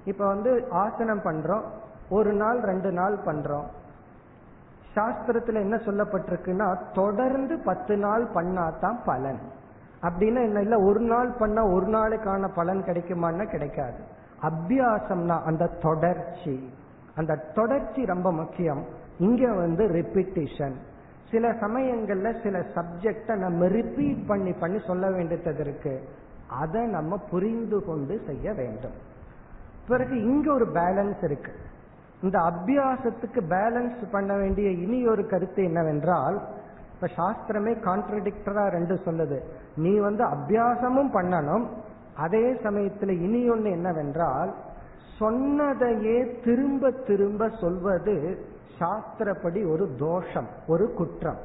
இப்ப வந்து ஆசனம் பண்றோம் ஒரு நாள் ரெண்டு நாள் பண்றோம். சாஸ்திரத்துல என்ன சொல்லப்பட்டிருக்குன்னா தொடர்ந்து பத்து நாள் பண்ணாதான் பலன். அப்படின்னா என்ன இல்ல ஒரு நாள் பண்ணா ஒரு நாளுக்கான பலன் கிடைக்குமான்னா கிடைக்காது. அபியாசம்னா அந்த தொடர்ச்சி. அந்த தொடர்ச்சி ரொம்ப முக்கியம். இங்க வந்து ரிப்பிட்டிஷன் சில சமயங்கள்ல சில சப்ஜெக்ட நம்ம ரிப்பீட் பண்ணி பண்ணி சொல்ல வேண்டியது இருக்கு? அதை நம்ம புரிந்து கொண்டு செய்ய வேண்டும். பிறகு இங்க ஒரு பேலன்ஸ் இருக்கு. இந்த அபியாசத்துக்கு பேலன்ஸ் பண்ண வேண்டிய இனி ஒரு கருத்து என்னவென்றால் இப்ப சாஸ்திரமே கான்ட்ரடிக்டரா ரெண்டு சொல்லுது. நீ வந்து அபியாசமும் பண்ணணும் அதே சமயத்துல இனி ஒன்று என்னவென்றால் சொன்னதையே திரும்ப திரும்ப சொல்வது சாஸ்திரப்படி ஒரு தோஷம் ஒரு குற்றம்.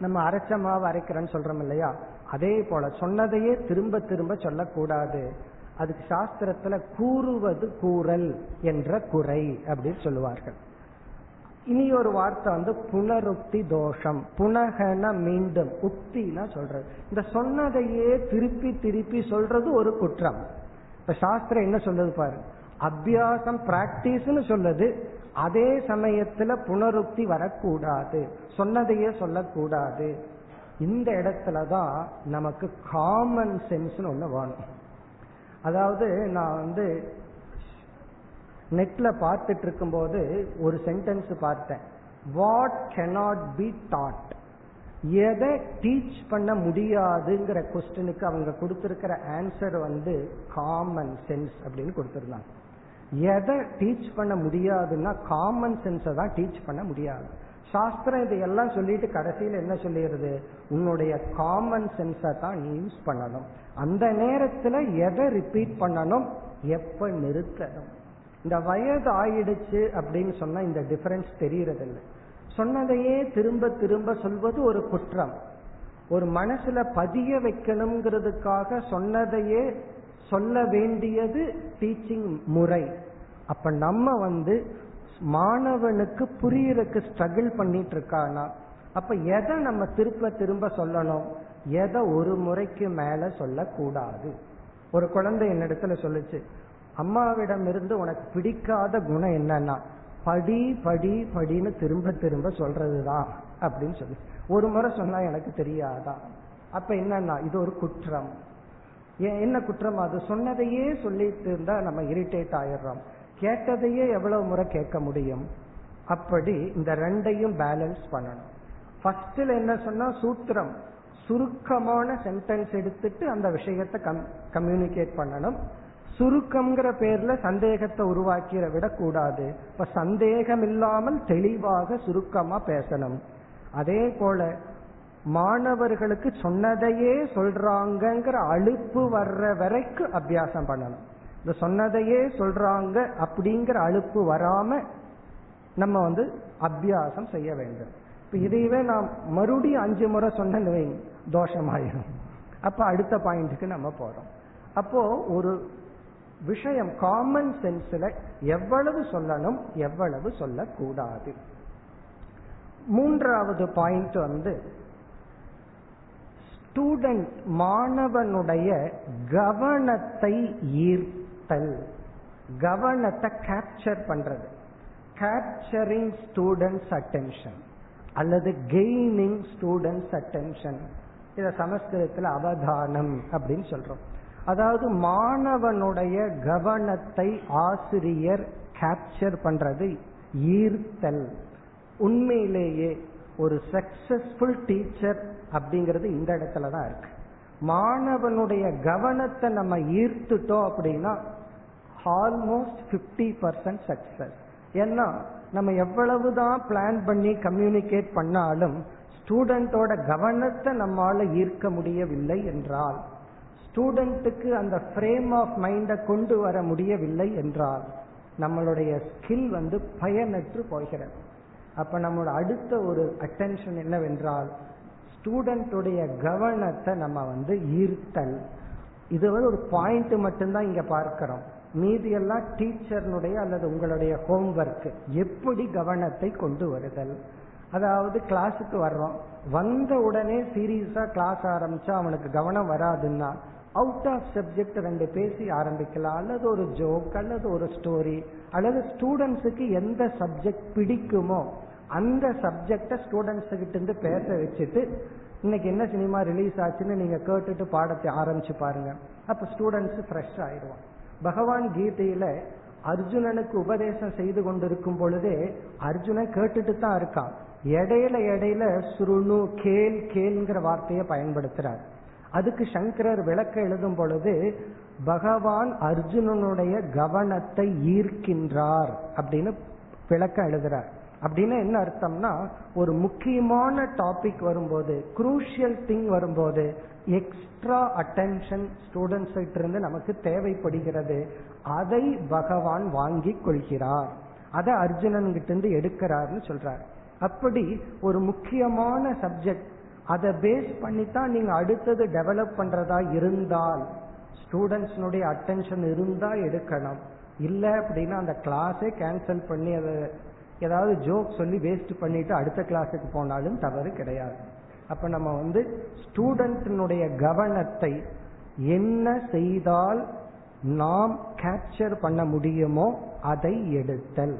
நம்ம அரைச்ச மாவு அரைக்கிறேன்னு சொல்றோம் இல்லையா? அதே போல சொன்னதையே திரும்ப திரும்ப சொல்லக்கூடாது. அதுக்கு சாஸ்திரத்துல கூறுவது கூறல் என்ற குறை அப்படின்னு சொல்லுவார்கள். இனி ஒரு வார்த்தை வந்து புனருக்தி தோஷம் புனகன மீண்டும் உக்தினா சொல்றது. இந்த சொன்னதையே திருப்பி திருப்பி சொல்றது ஒரு குற்றம். இப்ப சாஸ்திரம் என்ன சொல்லுது பாரு? அபியாசம் பிராக்டிஸ்னு சொல்லுது. அதே சமயத்துல புனருக்தி வரக்கூடாது. சொன்னதையே சொல்லக்கூடாது. இந்த இடத்துலதான் நமக்கு காமன் சென்ஸ்னு ஒண்ணு வேணும். அதாவது நான் வந்து நெட்ல பார்த்துட்டு இருக்கும்போது ஒரு சென்டென்ஸ் பார்த்தேன். வாட் கெனாட் பி டாட் எதை டீச் பண்ண முடியாதுங்கிற கொஸ்டினுக்கு அவங்க கொடுத்திருக்கிற ஆன்சர் வந்து காமன் சென்ஸ் அப்படின்னு கொடுத்திருந்தாங்க. எதை டீச் பண்ண முடியாதுன்னா காமன் சென்ஸை தான் டீச் பண்ண முடியாது. சாஸ்திரம் இதையெல்லாம் சொல்லிட்டு கடைசியில் என்ன சொல்லிடுது? உன்னுடைய காமன் சென்ஸை தான் நீ யூஸ் பண்ணணும். அந்த நேரத்தில் எதை ரிப்பீட் பண்ணணும்? எப்ப நிறுத்தணும்? இந்த வயது ஆயிடுச்சு அப்படின்னு சொன்னா இந்த டிஃபரன்ஸ் தெரியறதில்லை. சொன்னதையே திரும்ப திரும்ப சொல்வது ஒரு குற்றம். ஒரு மனசுல பதிய வைக்கணுங்கிறதுக்காக சொன்னதையே சொல்ல வேண்டியது டீச்சிங் முறை. அப்ப நம்ம வந்து மாணவனுக்கு புரியறதுக்கு ஸ்ட்ரகிள் பண்ணிட்டு இருக்கானா அப்ப எதை நம்ம திரும்ப திரும்ப சொல்லணும்? எதை ஒரு முறைக்கு மேல சொல்லக்கூடாது. ஒரு குழந்தை என்னிடத்துல சொல்லுச்சு அம்மாவிடம் இருந்து உனக்கு பிடிக்காத குணம் என்னன்னா படி படி படின்னு திரும்ப திரும்ப சொல்றதுதான் அப்படின்னு சொல்லி. ஒரு முறை சொன்னா எனக்கு தெரியாதா? அப்ப என்னன்னா இது ஒரு குற்றம். என்ன குற்றம்? அது சொன்னதையே சொல்லிட்டு இருந்தா நம்ம இரிட்டேட் ஆயிடுறோம். கேட்டதையே எவ்வளவு முறை கேட்க முடியும்? அப்படி இந்த ரெண்டையும் பேலன்ஸ் பண்ணணும். ஃபர்ஸ்ட்ல என்ன சொன்னா சூத்திரம். சுருக்கமான சென்டென்ஸ் எடுத்துட்டு அந்த விஷயத்தை கம் கம்யூனிகேட் பண்ணணும். சுருக்கம்ங்கிற பேர்ல சந்தேகத்தை உருவாக்கிற விடக்கூடாது. இப்ப சந்தேகம் இல்லாமல் தெளிவாக சுருக்கமா பேசணும். அதே போல மாணவர்களுக்கு சொன்னதையே சொல்றாங்கிற அழுப்பு வர்ற வரைக்கும் அபியாசம் பண்ணணும். இந்த சொன்னதையே சொல்றாங்க அப்படிங்கிற அழுப்பு வராம நம்ம வந்து அபியாசம் செய்ய வேண்டும். இப்ப இதையவே நாம் மறுபடியும் அஞ்சு முறை சொன்னேன்னு வைங்க தோஷமாயிடும் அப்ப அடுத்த பாயிண்ட்டுக்கு நம்ம போறோம். அப்போ ஒரு விஷயம் காமன் சென்ஸ்ல எவ்வளவு சொல்லணும் எவ்வளவு சொல்லக்கூடாது. மூன்றாவது பாயிண்ட் வந்து ஸ்டூடெண்ட் மாணவனுடைய கவனத்தை ஈர்த்தல் கவனத்தை கேப்சர் பண்றது. கேப்சரிங் ஸ்டூடெண்ட்ஸ் அட்டென்ஷன் அல்லது கெய்னிங் ஸ்டூடெண்ட்ஸ் அட்டென்ஷன் இத சமஸ்கிருதத்தில் அவதானம் அப்படின்னு சொல்றோம். அதாவது மாணவனுடைய கவனத்தை ஆசிரியர் கேப்சர் பண்றது ஈர்த்தல். உண்மையிலேயே ஒரு சக்சஸ்ஃபுல் டீச்சர் அப்படிங்கிறது இந்த இடத்துல தான் இருக்கு. மாணவனுடைய கவனத்தை நம்ம ஈர்த்துட்டோம் அப்படின்னா ஆல்மோஸ்ட் பிப்டி பர்சன்ட் சக்சஸ் ஏன்னா நம்ம எவ்வளவுதான் பிளான் பண்ணி கம்யூனிகேட் பண்ணாலும் ஸ்டூடெண்டோட கவனத்தை நம்மால ஈர்க்க முடியவில்லை என்றால் ஸ்டூடெண்ட்டுக்கு அந்த ஃப்ரேம் ஆஃப் மைண்டை கொண்டு வர முடியவில்லை என்றால் நம்மளுடைய ஸ்கில் வந்து பயனற்று போகிறது. அப்ப நம்மளோட அடுத்த ஒரு அட்டென்ஷன் என்னவென்றால் ஸ்டூடெண்ட்டுடைய கவனத்தை நம்ம வந்து ஈர்த்தல். இது வந்து ஒரு பாயிண்ட் மட்டும்தான் இங்க பார்க்கிறோம். மீதி எல்லாம் டீச்சர்னுடைய அல்லது உங்களுடைய ஹோம்ஒர்க் எப்படி கவனத்தை கொண்டு வருதல்? அதாவது கிளாஸுக்கு வர்றோம். வந்த உடனே சீரியஸா கிளாஸ் ஆரம்பிச்சா அவனுக்கு கவனம் வராதுன்னா அவுட் ஆஃப் சப்ஜெக்ட் ரெண்டு பேசி ஆரம்பிக்கலாம். அல்லது ஒரு ஜோக் அல்லது ஒரு ஸ்டோரி அல்லது ஸ்டூடெண்ட்ஸுக்கு எந்த சப்ஜெக்ட் பிடிக்குமோ அந்த சப்ஜெக்ட ஸ்டூடெண்ட்ஸ் கிட்ட இருந்து பேச வச்சுட்டு இன்னைக்கு என்ன சினிமா ரிலீஸ் ஆச்சுன்னு நீங்க கேட்டுட்டு பாடத்தை ஆரம்பிச்சு பாருங்க. அப்ப ஸ்டூடெண்ட்ஸ் ஃப்ரெஷ் ஆயிடுவான் பகவான் கீதையில அர்ஜுனனுக்கு உபதேசம் செய்து கொண்டிருக்கும் பொழுதே அர்ஜுனன் கேட்டுட்டு தான் இருக்கான் இடையில இடையில சுருணு கேல் கேல்ங்கிற வார்த்தையை பயன்படுத்துறார். அதுக்கு சங்கரர் விளக்க எழுதும் பொழுது பகவான் அர்ஜுனனுடைய கவனத்தை ஈர்க்கின்றார் அப்படின்னு விளக்க எழுதுறார். அப்படின்னு என்ன அர்த்தம்னா ஒரு முக்கியமான டாபிக் வரும்போது குரூஷியல் திங் வரும்போது எக்ஸ்ட்ரா அட்டென்ஷன் ஸ்டூடெண்ட்ஸ் இருந்து நமக்கு தேவைப்படுகிறது. அதை பகவான் வாங்கி கொள்கிறார். அதை அர்ஜுனன் கிட்ட இருந்து எடுக்கிறார்னு சொல்றார். அப்படி ஒரு முக்கியமான சப்ஜெக்ட் அதை பேஸ் பண்ணி தான் நீங்க அடுத்தது டெவலப் பண்றதா இருந்தால் ஸ்டூடெண்ட்ஸ்னுடைய அட்டென்ஷன் இருந்தா எடுக்கணும். இல்லை அப்படின்னா அந்த கிளாஸே கேன்சல் பண்ணி அதை ஏதாவது ஜோக் சொல்லி வேஸ்ட் பண்ணிட்டு அடுத்த கிளாஸுக்கு போனாலும் தவறு கிடையாது. அப்ப நம்ம வந்து ஸ்டூடெண்ட்டினுடைய கவனத்தை என்ன செய்தால் நாம் கேப்சர் பண்ண முடியுமோ அதை எடுத்தல்.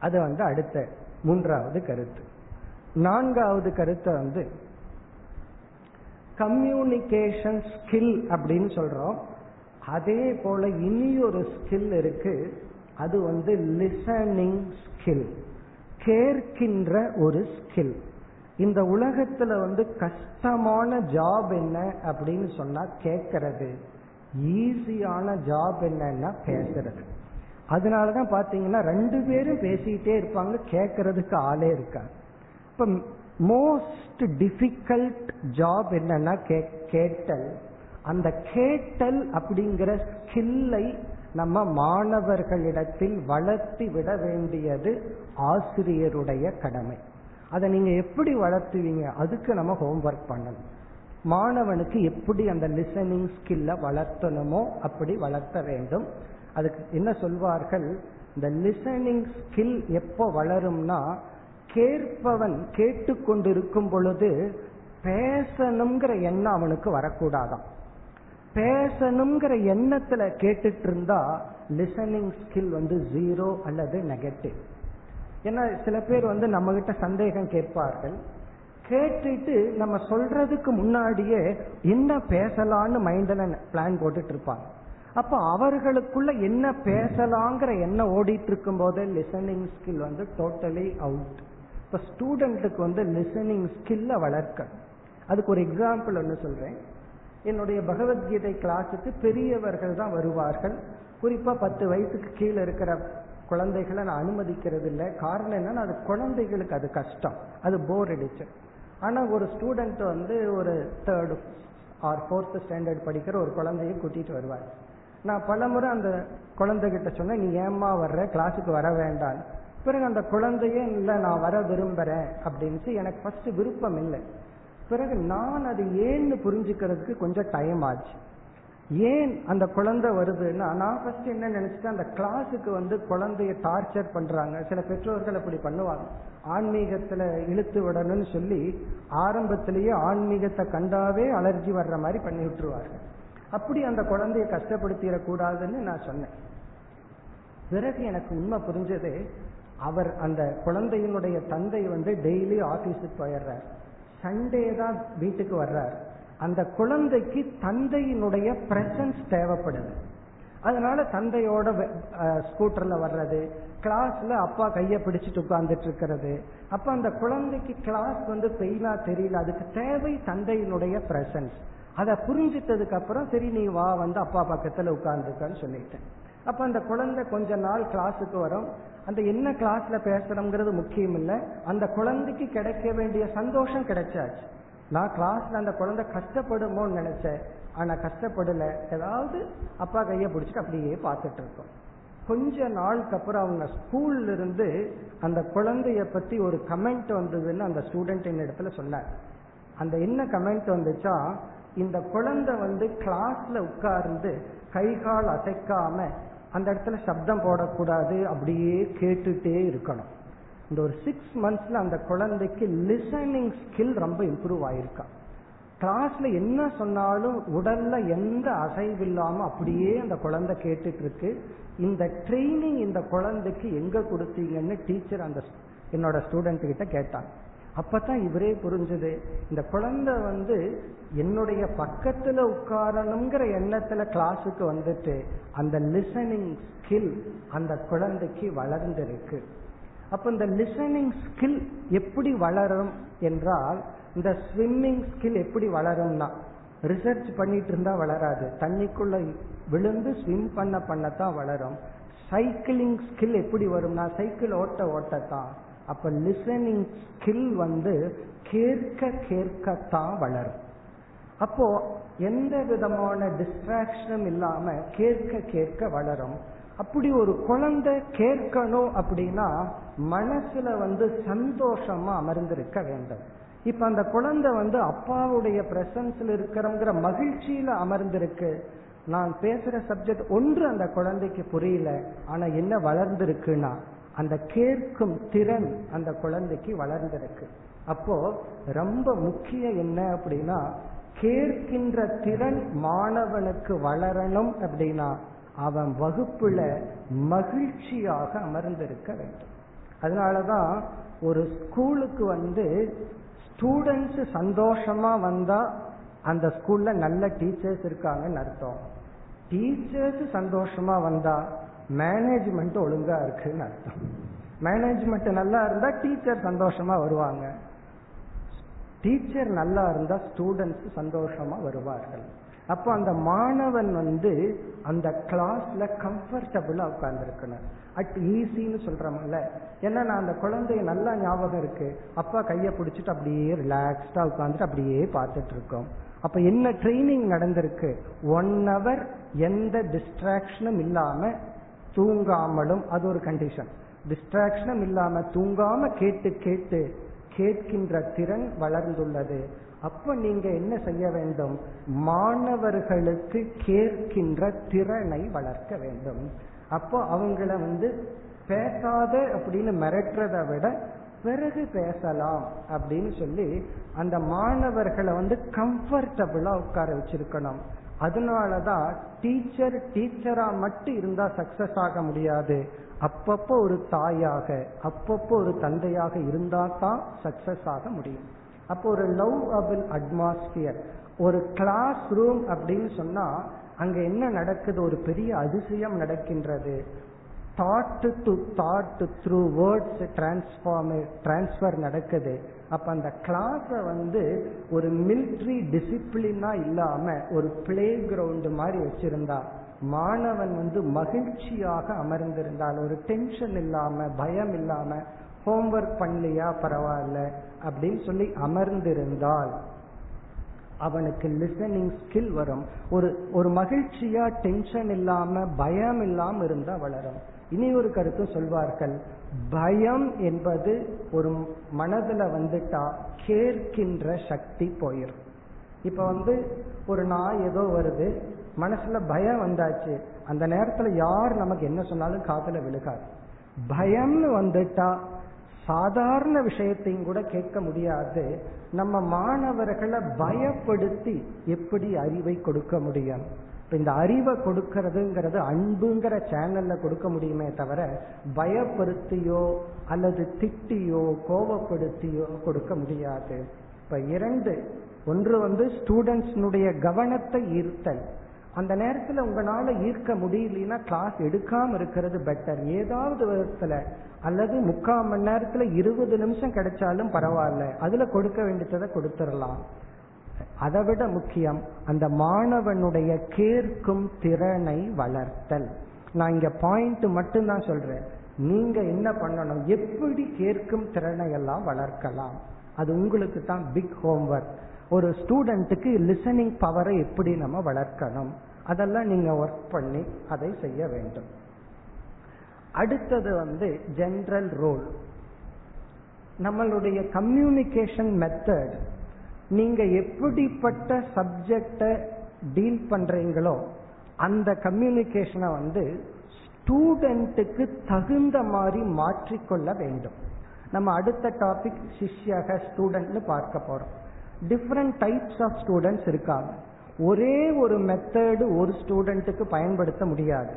அது வந்து அடுத்த மூன்றாவது கருத்து. நான்காவது கருத்தை வந்து கம்யூனிகேஷன் ஸ்கில் அப்படின்னு சொல்றோம். அதே போல இனி ஒரு ஸ்கில் இருக்கு. அது வந்து லிசனிங் ஸ்கில் கேட்கின்ற ஒரு ஸ்கில் இந்த உலகத்துல வந்து கஷ்டமான ஜாப் என்ன அப்படின்னு சொன்னா கேட்கறது. ஈஸியான ஜாப் என்னன்னா பேசுறது. அதனாலதான் பாத்தீங்கன்னா ரெண்டு பேரும் பேசிக்கிட்டே இருப்பாங்க கேட்கறதுக்கு ஆளே இருக்காது. இப்ப மோஸ்ட் டிஃபிகல்ட் ஜாப் என்னன்னா கேட்டல். அந்த கேட்டல் அப்படிங்கிற ஸ்கில்லை நம்ம மாணவர்களிடத்தில் வளர்த்தி விட வேண்டியது ஆசிரியருடைய கடமை. அதை நீங்க எப்படி வளர்த்துவீங்க? அதுக்கு நம்ம ஹோம்ஒர்க் பண்ணணும். மாணவனுக்கு எப்படி அந்த லிசனிங் ஸ்கில்ல வளர்த்தணுமோ அப்படி வளர்த்த வேண்டும். அதுக்கு என்ன சொல்வார்கள்? இந்த லிசனிங் ஸ்கில் எப்போ வளரும்னா கேட்பவன் கேட்டுக்கொண்டிருக்கும் பொழுது பேசணுங்கிற எண்ணம் அவனுக்கு வரக்கூடாதான் பேசணுங்கிற எண்ணத்துல கேட்டுட்டு இருந்தா லிசனிங் ஸ்கில் வந்து ஜீரோ அல்லது நெகட்டிவ் ஏன்னா சில பேர் வந்து நம்ம கிட்ட சந்தேகம் கேட்பார்கள். கேட்டுட்டு நம்ம சொல்றதுக்கு முன்னாடியே என்ன பேசலான்னு மைண்ட்ல பிளான் போட்டுட்டு இருப்பாங்க அப்ப அவர்களுக்குள்ள என்ன பேசலாங்கிற எண்ணம் ஓடிட்டு இருக்கும் போது லிசனிங் ஸ்கில் வந்து டோட்டலி அவுட் இப்ப ஸ்டூடெண்ட்டுக்கு வந்து லிசனிங் ஸ்கில்ல வளர்க்க அதுக்கு ஒரு எக்ஸாம்பிள் ஒன்று சொல்றேன். என்னுடைய பகவத்கீதை கிளாஸுக்கு பெரியவர்கள் தான் வருவார்கள். குறிப்பா பத்து வயசுக்கு கீழே இருக்கிற குழந்தைகளை நான் அனுமதிக்கிறது இல்லை காரணம் என்னன்னா அது குழந்தைகளுக்கு அது கஷ்டம். அது போர் அடிச்சு. ஆனா ஒரு ஸ்டூடெண்ட் வந்து ஒரு தேர்டு ஆர் ஃபோர்த் ஸ்டாண்டர்ட் படிக்கிற ஒரு குழந்தைய கூட்டிட்டு வருவார். நான் பலமுறை அந்த குழந்தைகிட்ட சொன்னேன் நீ ஏமா வர்ற? கிளாஸுக்கு வர வேண்டாம் பிறகு அந்த குழந்தையே இல்லை நான் வர விரும்புறேன். அப்படின்ட்டு எனக்கு ஃபர்ஸ்ட் விருப்பம் இல்லை. பிறகு நான் அது ஏன்னு புரிஞ்சுக்கிறதுக்கு கொஞ்சம் டைம் ஆச்சு. ஏன் அந்த குழந்தை வருதுன்னா நான் ஃபர்ஸ்ட் என்ன நினைச்சிட்டேன் அந்த கிளாஸுக்கு வந்து குழந்தைய டார்ச்சர் பண்றாங்க. சில பெற்றோர்கள் அப்படி பண்ணுவாங்க. ஆன்மீகத்துல இழுத்து விடணும்னு சொல்லி ஆரம்பத்திலேயே ஆன்மீகத்தை கண்டாவே அலர்ஜி வர்ற மாதிரி பண்ணி விட்டுருவாங்க அப்படி அந்த குழந்தைய கஷ்டப்படுத்திடக்கூடாதுன்னு நான் சொன்னேன். பிறகு எனக்கு உண்மை புரிஞ்சது அவர் அந்த குழந்தையினுடைய தந்தை வந்து டெய்லி ஆபீஸுக்கு போயிடுறார். சண்டே தான் வீட்டுக்கு வர்றார். அந்த குழந்தைக்கு தந்தையினுடைய பிரசன்ஸ் தேவைப்படுது. அதனால தந்தையோட ஸ்கூட்டர்ல வர்றது கிளாஸ்ல அப்பா கைய பிடிச்சிட்டு உட்கார்ந்துட்டு இருக்கிறது. அப்ப அந்த குழந்தைக்கு கிளாஸ் வந்து பெயினா தெரியல. அதுக்கு தேவை தந்தையினுடைய பிரசன்ஸ் அதை புரிஞ்சிட்டதுக்கு அப்புறம் சரி நீ வா வந்து அப்பா பக்கத்துல உட்கார்ந்துக்கன்னு சொல்லிட்டேன். அப்ப அந்த குழந்தை கொஞ்ச நாள் கிளாஸுக்கு வரும். அந்த என்ன கிளாஸ்ல பேசுறோங்கிறது முக்கியம் இல்லை அந்த குழந்தைக்கு கிடைக்க வேண்டிய சந்தோஷம் கிடைச்சாச்சு. நான் கிளாஸ்ல அந்த குழந்தை கஷ்டப்படுமோன்னு நினைச்சேன். ஆனா கஷ்டப்படல. ஏதாவது அப்பா கைய பிடிச்சிட்டு அப்படியே பார்த்துட்டு இருக்கோம். கொஞ்ச நாளுக்கு அப்புறம் அவங்க ஸ்கூல்ல இருந்து அந்த குழந்தைய பத்தி ஒரு கமெண்ட் வந்ததுன்னு அந்த ஸ்டூடெண்ட் என்ன இடத்துல சொன்னார். அந்த என்ன கமெண்ட் வந்துச்சா இந்த குழந்தை வந்து கிளாஸ்ல உட்கார்ந்து கை கால் அசைக்காம அந்த இடத்துல சப்தம் போடக்கூடாது அப்படியே கேட்டுட்டே இருக்கணும். இந்த ஒரு சிக்ஸ் மந்த்ஸ்ல அந்த குழந்தைக்கு லிசனிங் ஸ்கில் ரொம்ப இம்ப்ரூவ் ஆயிருக்கா? கிளாஸ்ல என்ன சொன்னாலும் உடல்ல எந்த அசைவில்லாம அப்படியே அந்த குழந்தை கேட்டுட்டு இருக்கு. இந்த ட்ரைனிங் இந்த குழந்தைக்கு எங்க கொடுத்தீங்கன்னு டீச்சர் அந்த என்னோட ஸ்டூடெண்ட் கிட்ட கேட்டாங்க. அப்பதான் இவரே புரிஞ்சது. இந்த குழந்தை வந்து என்னுடைய பக்கத்துல உட்காரணுங்கிற எண்ணத்துல கிளாஸுக்கு வந்துட்டு அந்த லிசனிங் ஸ்கில் அந்த குழந்தைக்கு வளர்ந்திருக்கு. அப்ப இந்த லிசனிங் ஸ்கில் எப்படி வளரும் என்றால் இந்த ஸ்விம்மிங் ஸ்கில் எப்படி வளரும்னா ரிசர்ச் பண்ணிட்டு இருந்தா வளராது. தண்ணிக்குள்ள விழுந்து ஸ்விம் பண்ண பண்ணத்தான் வளரும். சைக்கிளிங் ஸ்கில் எப்படி வரும்னா சைக்கிள் ஓட்ட ஓட்டத்தான். அப்ப லிசனிங் ஸ்கில் வந்து கேட்க கேட்கத்தான் வளரும். அப்போ எந்த விதமான டிஸ்ட்ராக்ஷனும் இல்லாம கேட்க கேட்க வளரும். அப்படி ஒரு குழந்தை கேட்கணும் அப்படின்னா மனசுல வந்து சந்தோஷமா அமர்ந்திருக்க வேண்டும். இப்ப அந்த குழந்தை வந்து அப்பாவுடைய பிரசன்ஸ்ல இருக்கிறங்கிற மகிழ்ச்சியில அமர்ந்திருக்கு. நான் பேசுற சப்ஜெக்ட் ஒன்று அந்த குழந்தைக்கு புரியல ஆனா என்ன வளர்ந்திருக்குன்னா அந்த கேட்கும் திறன் அந்த குழந்தைக்கு வளர்ந்திருக்கு. அப்போ ரொம்ப முக்கியம் என்ன அப்படின்னா கேட்கின்ற திறன் மாணவனுக்கு வளரணும் அப்படின்னா அவன் வகுப்புல மகிழ்ச்சியாக அமர்ந்திருக்க வேண்டும். அதனாலதான் ஒரு ஸ்கூலுக்கு வந்து ஸ்டூடெண்ட்ஸ் சந்தோஷமா வந்தா அந்த ஸ்கூல்ல நல்ல டீச்சர்ஸ் இருக்காங்கன்னு அர்த்தம். டீச்சர்ஸ் சந்தோஷமா வந்தா மேனேஜ்மெண்ட் ஒழுங்கா இருக்குன்னு அர்த்தம். மேனேஜ்மெண்ட் நல்லா இருந்தா டீச்சர் சந்தோஷமா வருவாங்க. டீச்சர் நல்லா இருந்தா ஸ்டூடெண்ட்ஸ் சந்தோஷமா வருவார்கள். அப்போ அந்த மாணவன் வந்து அந்த கிளாஸ்ல கம்ஃபர்டபுளா உட்கார்ந்துருக்கணும். அட் ஈஸின்னு சொல்றமல்ல ஏன்னா நான் அந்த குழந்தைய நல்லா ஞாபகம் இருக்கு. அப்பா கையை பிடிச்சிட்டு அப்படியே ரிலாக்ஸ்டா உட்காந்துட்டு அப்படியே பார்த்துட்டு இருக்கோம் அப்ப என்ன ட்ரைனிங் நடந்திருக்கு? ஒன் ஹவர் எந்த டிஸ்ட்ராக்ஷனும் இல்லாம தூங்காமலும் அது ஒரு கண்டிஷன் டிஸ்ட்ராக்ஷனும் இல்லாம தூங்காம கேட்டு கேட்டு கேட்கின்ற திறன் வளர்ந்துள்ளது. அப்ப நீங்க என்ன செய்ய வேண்டும்? மாணவர்களுக்கு கேட்கின்ற திறனை வளர்க்க வேண்டும். அப்போ அவங்கள வந்து பேசாத அப்படின்னு மிரட்டுறதை விட பிறகு பேசலாம் அப்படின்னு சொல்லி அந்த மாணவர்களை வந்து கம்ஃபர்டபுளா உட்கார வச்சிருக்கணும். அதனாலதான் டீச்சர் டீச்சரா மட்டும் இருந்தா சக்சஸ் ஆக முடியாது. அப்பப்போ ஒரு தாயாக அப்பப்போ ஒரு தந்தையாக இருந்தா தான் சக்சஸ் ஆக முடியும். அப்போ ஒரு லவ் அபிள் அட்மாஸ்பியர் ஒரு கிளாஸ் ரூம் அப்படின்னு சொன்னா அங்க என்ன நடக்குது? ஒரு பெரிய அதிசயம் நடக்கின்றது. Thought to thought through words transform transfer நடக்குது. அப்ப அந்த கிளாஸ வந்து ஒரு மிலிட்ரி டிசிப்ளினா இல்லாம ஒரு பிளே கிரவுண்டு மாதிரி வச்சிருந்தா மாணவன் வந்து மகிழ்ச்சியாக அமர்ந்திருந்தால் ஒரு டென்ஷன் இல்லாம பயம் இல்லாம ஹோம்ஒர்க் பண்ணலையா பரவாயில்ல அப்படின்னு சொல்லி அமர்ந்திருந்தால் அவனுக்கு லிசனிங் ஸ்கில் வரும். ஒரு ஒரு மகிழ்ச்சியா டென்ஷன் இல்லாம பயம் இல்லாம இருந்தா வளரும். இனி ஒரு கருத்து சொல்வார்கள். பயம் என்பது ஒரு மனதுல வந்துட்டா கேட்கின்ற சக்தி போயிடும் இப்ப வந்து ஒரு நாய் ஏதோ வருது மனசுல பயம் வந்தாச்சு அந்த நேரத்துல யார் நமக்கு என்ன சொன்னாலும் காதல விழுகாது. பயம்னு வந்துட்டா சாதாரண விஷயத்தையும் கூட கேட்க முடியாது. நம்ம மாணவர்களை பயப்படுத்தி எப்படி அறிவை கொடுக்க முடியும்? இப்ப இந்த அறிவை கொடுக்கறதுங்கிறது அன்புங்கிற சேனல்ல கொடுக்க முடியுமே தவிர பயப்படுத்தியோ அல்லது திட்டியோ கோபப்படுத்தியோ கொடுக்க முடியாது. இப்ப இரண்டு. ஒன்று வந்து ஸ்டூடெண்ட்ஸ்னுடைய கவனத்தை ஈர்த்தல். அந்த நேரத்துல உங்களால ஈர்க்க முடியலன்னா கிளாஸ் எடுக்காம இருக்கிறது பெட்டர் ஏதாவது விதத்துல அல்லது முக்கால் மணி நேரத்துல இருபது நிமிஷம் கிடைச்சாலும் பரவாயில்ல. அதுல கொடுக்க வேண்டியதை கொடுத்துடலாம். அதை விட முக்கியம் அந்த மாணவனுடைய கேட்கும் திறனை வளர்த்தல். நான் இங்க பாயிண்ட் மட்டும்தான் சொல்றேன். நீங்க என்ன பண்ணணும்? எப்படி கேட்கும் திறனை எல்லாம் வளர்க்கலாம்? அது உங்களுக்கு தான் பிக் ஹோம்ஒர்க் ஒரு ஸ்டூடெண்ட்டுக்கு லிசனிங் பவரை எப்படி நம்ம வளர்க்கணும்? அதெல்லாம் நீங்க ஒர்க் பண்ணி அதை செய்ய வேண்டும். அடுத்தது வந்து ஜென்ரல் ரோல் நம்மளுடைய கம்யூனிகேஷன் மெத்தட் நீங்க எப்படிப்பட்ட சப்ஜெக்டை டீல் பண்றீங்களோ அந்த கம்யூனிகேஷனை வந்து ஸ்டூடெண்ட்டுக்கு தகுந்த மாதிரி மாற்றிக்கொள்ள வேண்டும். நம்ம அடுத்த டாபிக் சிஷ்யக ஸ்டூடெண்ட்னு பார்க்க போறோம். டிஃப்ரெண்ட் டைப்ஸ் ஆஃப் ஸ்டூடெண்ட்ஸ் இருக்காங்க. ஒரே ஒரு மெத்தடு ஒரு ஸ்டூடெண்ட்டுக்கு பயன்படுத்த முடியாது.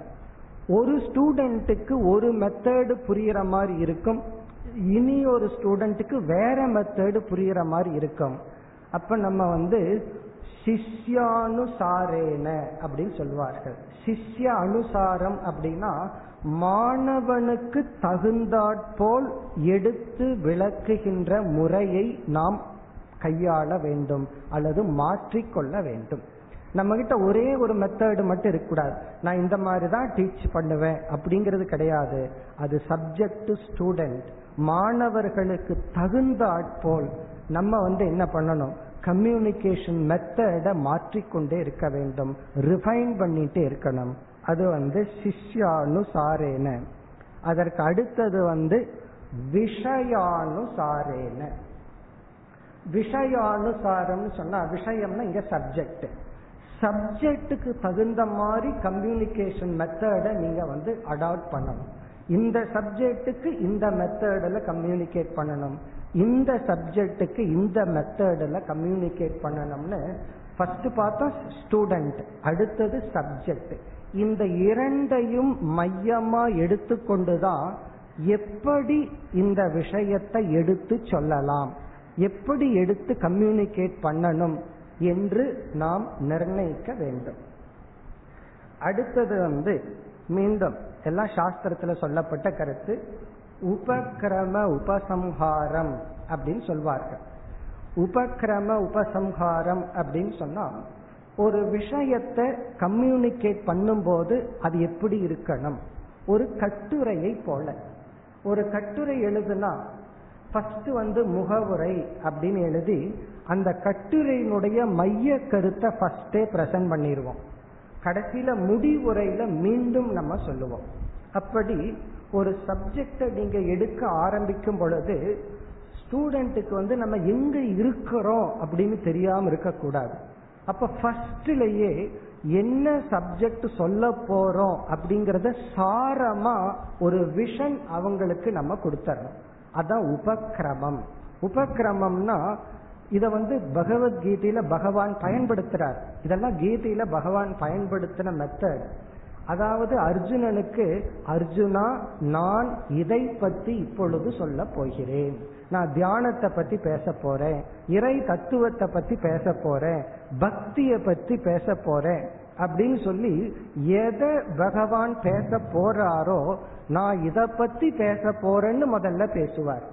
ஒரு ஸ்டூடெண்ட்டுக்கு ஒரு மெத்தடு புரிகிற மாதிரி இருக்கும். இனி ஒரு ஸ்டூடெண்ட்டுக்கு வேற மெத்தடு புரிகிற மாதிரி இருக்கும். அப்ப நம்ம வந்து சிஷ்யானுசாரேன அப்படின்னு சொல்வார்கள் சிஷ்ய அனுசாரம் அப்படின்னா மாணவனுக்கு தகுந்தாற்போல் எடுத்து விளக்குகின்ற முறையை நாம் கையாள வேண்டும் அல்லது மாற்றிக்கொள்ள வேண்டும். நம்ம கிட்ட ஒரே ஒரு மெத்தடு மட்டும் இருக்கக்கூடாது. நான் இந்த மாதிரி தான் டீச் பண்ணுவேன் அப்படிங்கிறது கிடையாது. அது சப்ஜெக்ட் டு ஸ்டூடெண்ட் மாணவர்களுக்கு தகுந்த ஆட்போல் நம்ம வந்து என்ன பண்ணணும்? கம்யூனிகேஷன் மெத்தடை மாற்றிக்கொண்டே இருக்க வேண்டும். ரிஃபைன் பண்ணிட்டே இருக்கணும். அது வந்து சிஷ்யானுசாரேன அதற்கு அடுத்தது வந்து விஷயானுசாரேன விஷயானுசாரம் சொன்னா விஷயம்னா இங்க சப்ஜெக்ட் சப்ஜெக்டுக்கு தகுந்த மாதிரி கம்யூனிகேஷன் மெத்தடை நீங்க வந்து அடாப்ட் பண்ணணும். இந்த சப்ஜெக்டுக்கு இந்த மெத்தடில் கம்யூனிகேட் பண்ணணும். இந்த சப்ஜெக்டுக்கு இந்த மெத்தடில் கம்யூனிகேட் பண்ணணும்னு ஃபர்ஸ்ட் பார்த்தா ஸ்டூடெண்ட் அடுத்தது சப்ஜெக்ட் இந்த இரண்டையும் மையமா எடுத்துக்கொண்டுதான் எப்படி இந்த விஷயத்தை எடுத்து சொல்லலாம் எப்படி எடுத்து கம்யூனிகேட் பண்ணணும் என்று நாம் நிர்ணயிக்க வேண்டும். அடுத்தது வந்து மீண்டும் எல்லாம் சாஸ்திரத்துல சொல்லப்பட்ட கருத்து. உபக்கிரம உபசம்ஹாரம் அப்படின்னு சொல்வார்கள். உபக்கிரம உபசம்ஹாரம் அப்படின்னு சொன்னா ஒரு விஷயத்தை கம்யூனிகேட் பண்ணும்போது அது எப்படி இருக்கணும்? ஒரு கட்டுரையை போல. ஒரு கட்டுரை எழுதுனா ஃபர்ஸ்ட் வந்து முகவுரை அப்படின்னு எழுதி அந்த கட்டுரையினுடைய மைய கருத்தை ஃபர்ஸ்டே பிரசன்ட் பண்ணிடுவோம். கடைசியில முடிவுரையில மீண்டும் நம்ம சொல்லுவோம். அப்படி ஒரு சப்ஜெக்டை நீங்க எடுக்க ஆரம்பிக்கும் பொழுது ஸ்டூடெண்ட்டுக்கு வந்து நம்ம எங்க இருக்கிறோம் அப்படின்னு தெரியாம இருக்கக்கூடாது. அப்ப ஃபர்ஸ்ட்லயே என்ன சப்ஜெக்ட் சொல்ல போறோம் அப்படிங்கறத சாரமா ஒரு விஷன் அவங்களுக்கு நம்ம கொடுத்துறோம் அதான் உபக்கிரமம் உபக்கிரமம்னா இத வந்து பகவத்கீதையில பகவான் பயன்படுத்துறார். இதெல்லாம் கீதையில பகவான் பயன்படுத்தின மெத்தட் அதாவது அர்ஜுனனுக்கு அர்ஜுனா நான் இதை பத்தி இப்பொழுது சொல்ல போகிறேன். நான் தியானத்தை பத்தி பேச போறேன். இறை தத்துவத்தை பத்தி பேச போறேன். பக்திய பத்தி பேச போறேன். அப்படின்னு சொல்லி எதை பகவான் பேச போறாரோ நான் இதை பத்தி பேச போறேன்னு முதல்ல பேசுவார்.